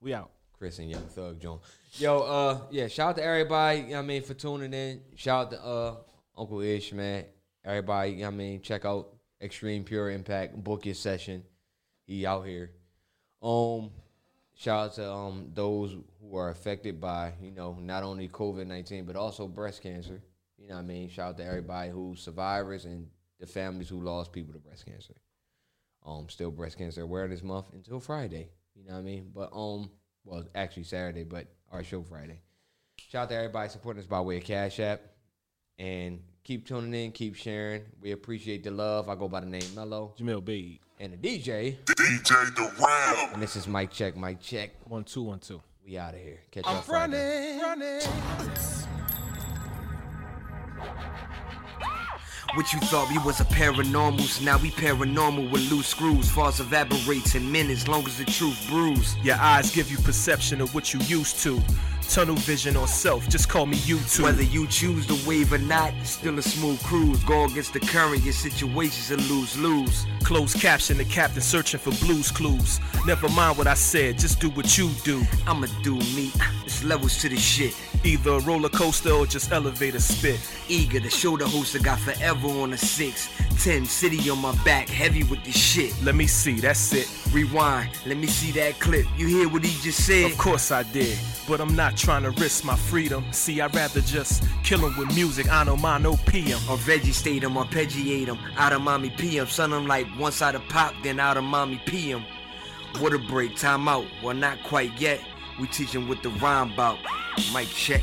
we out. Chris and Young Thug John. Yo, uh, yeah, shout out to everybody, you know what I mean, for tuning in. Shout out to uh Uncle Ish, man. Everybody, you know what I mean, check out Extreme Pure Impact, book your session. He out here. Um, shout out to um those who are affected by, you know, not only COVID nineteen, but also breast cancer. You know what I mean? Shout out to everybody who survivors and the families who lost people to breast cancer. Um, still breast cancer awareness month until Friday. You know what I mean? But um, well, actually Saturday, but our show Friday. Shout out to everybody supporting us by way of Cash App, and keep tuning in, keep sharing. We appreciate the love. I go by the name Mello Jamel B. and the DJ, DJ the Ram. and this is Mic Check, Mic Check. One two one two. We out of here. Catch y'all Friday. What you thought we was a paranormals, now we paranormal with loose screws. False evaporates in minutes, long as the truth brews. Your eyes give you perception of what you used to. Tunnel vision or self, just call me YouTube. Whether you choose to wave or not, still a smooth cruise. Go against the current, your situation's a lose lose. Closed caption, the captain searching for blues clues. Never mind what I said, just do what you do. I'ma do me. It's levels to the shit. Either a roller coaster or just elevator spit. Eager to show the host I got forever on a six. Ten city on my back, heavy with this shit. Let me see, that's it. Rewind, let me see that clip. You hear what he just said? Of course I did, but I'm not trying to risk my freedom. See, I'd rather just kill 'em with music. I know mine, no PM. Or veggie state him, or arpeggiate him. Out of mommy PM. Son, I'm like once out of pop, then out of mommy PM. What a break, time out. Well, not quite yet. We teaching what the rhyme about. Mic check.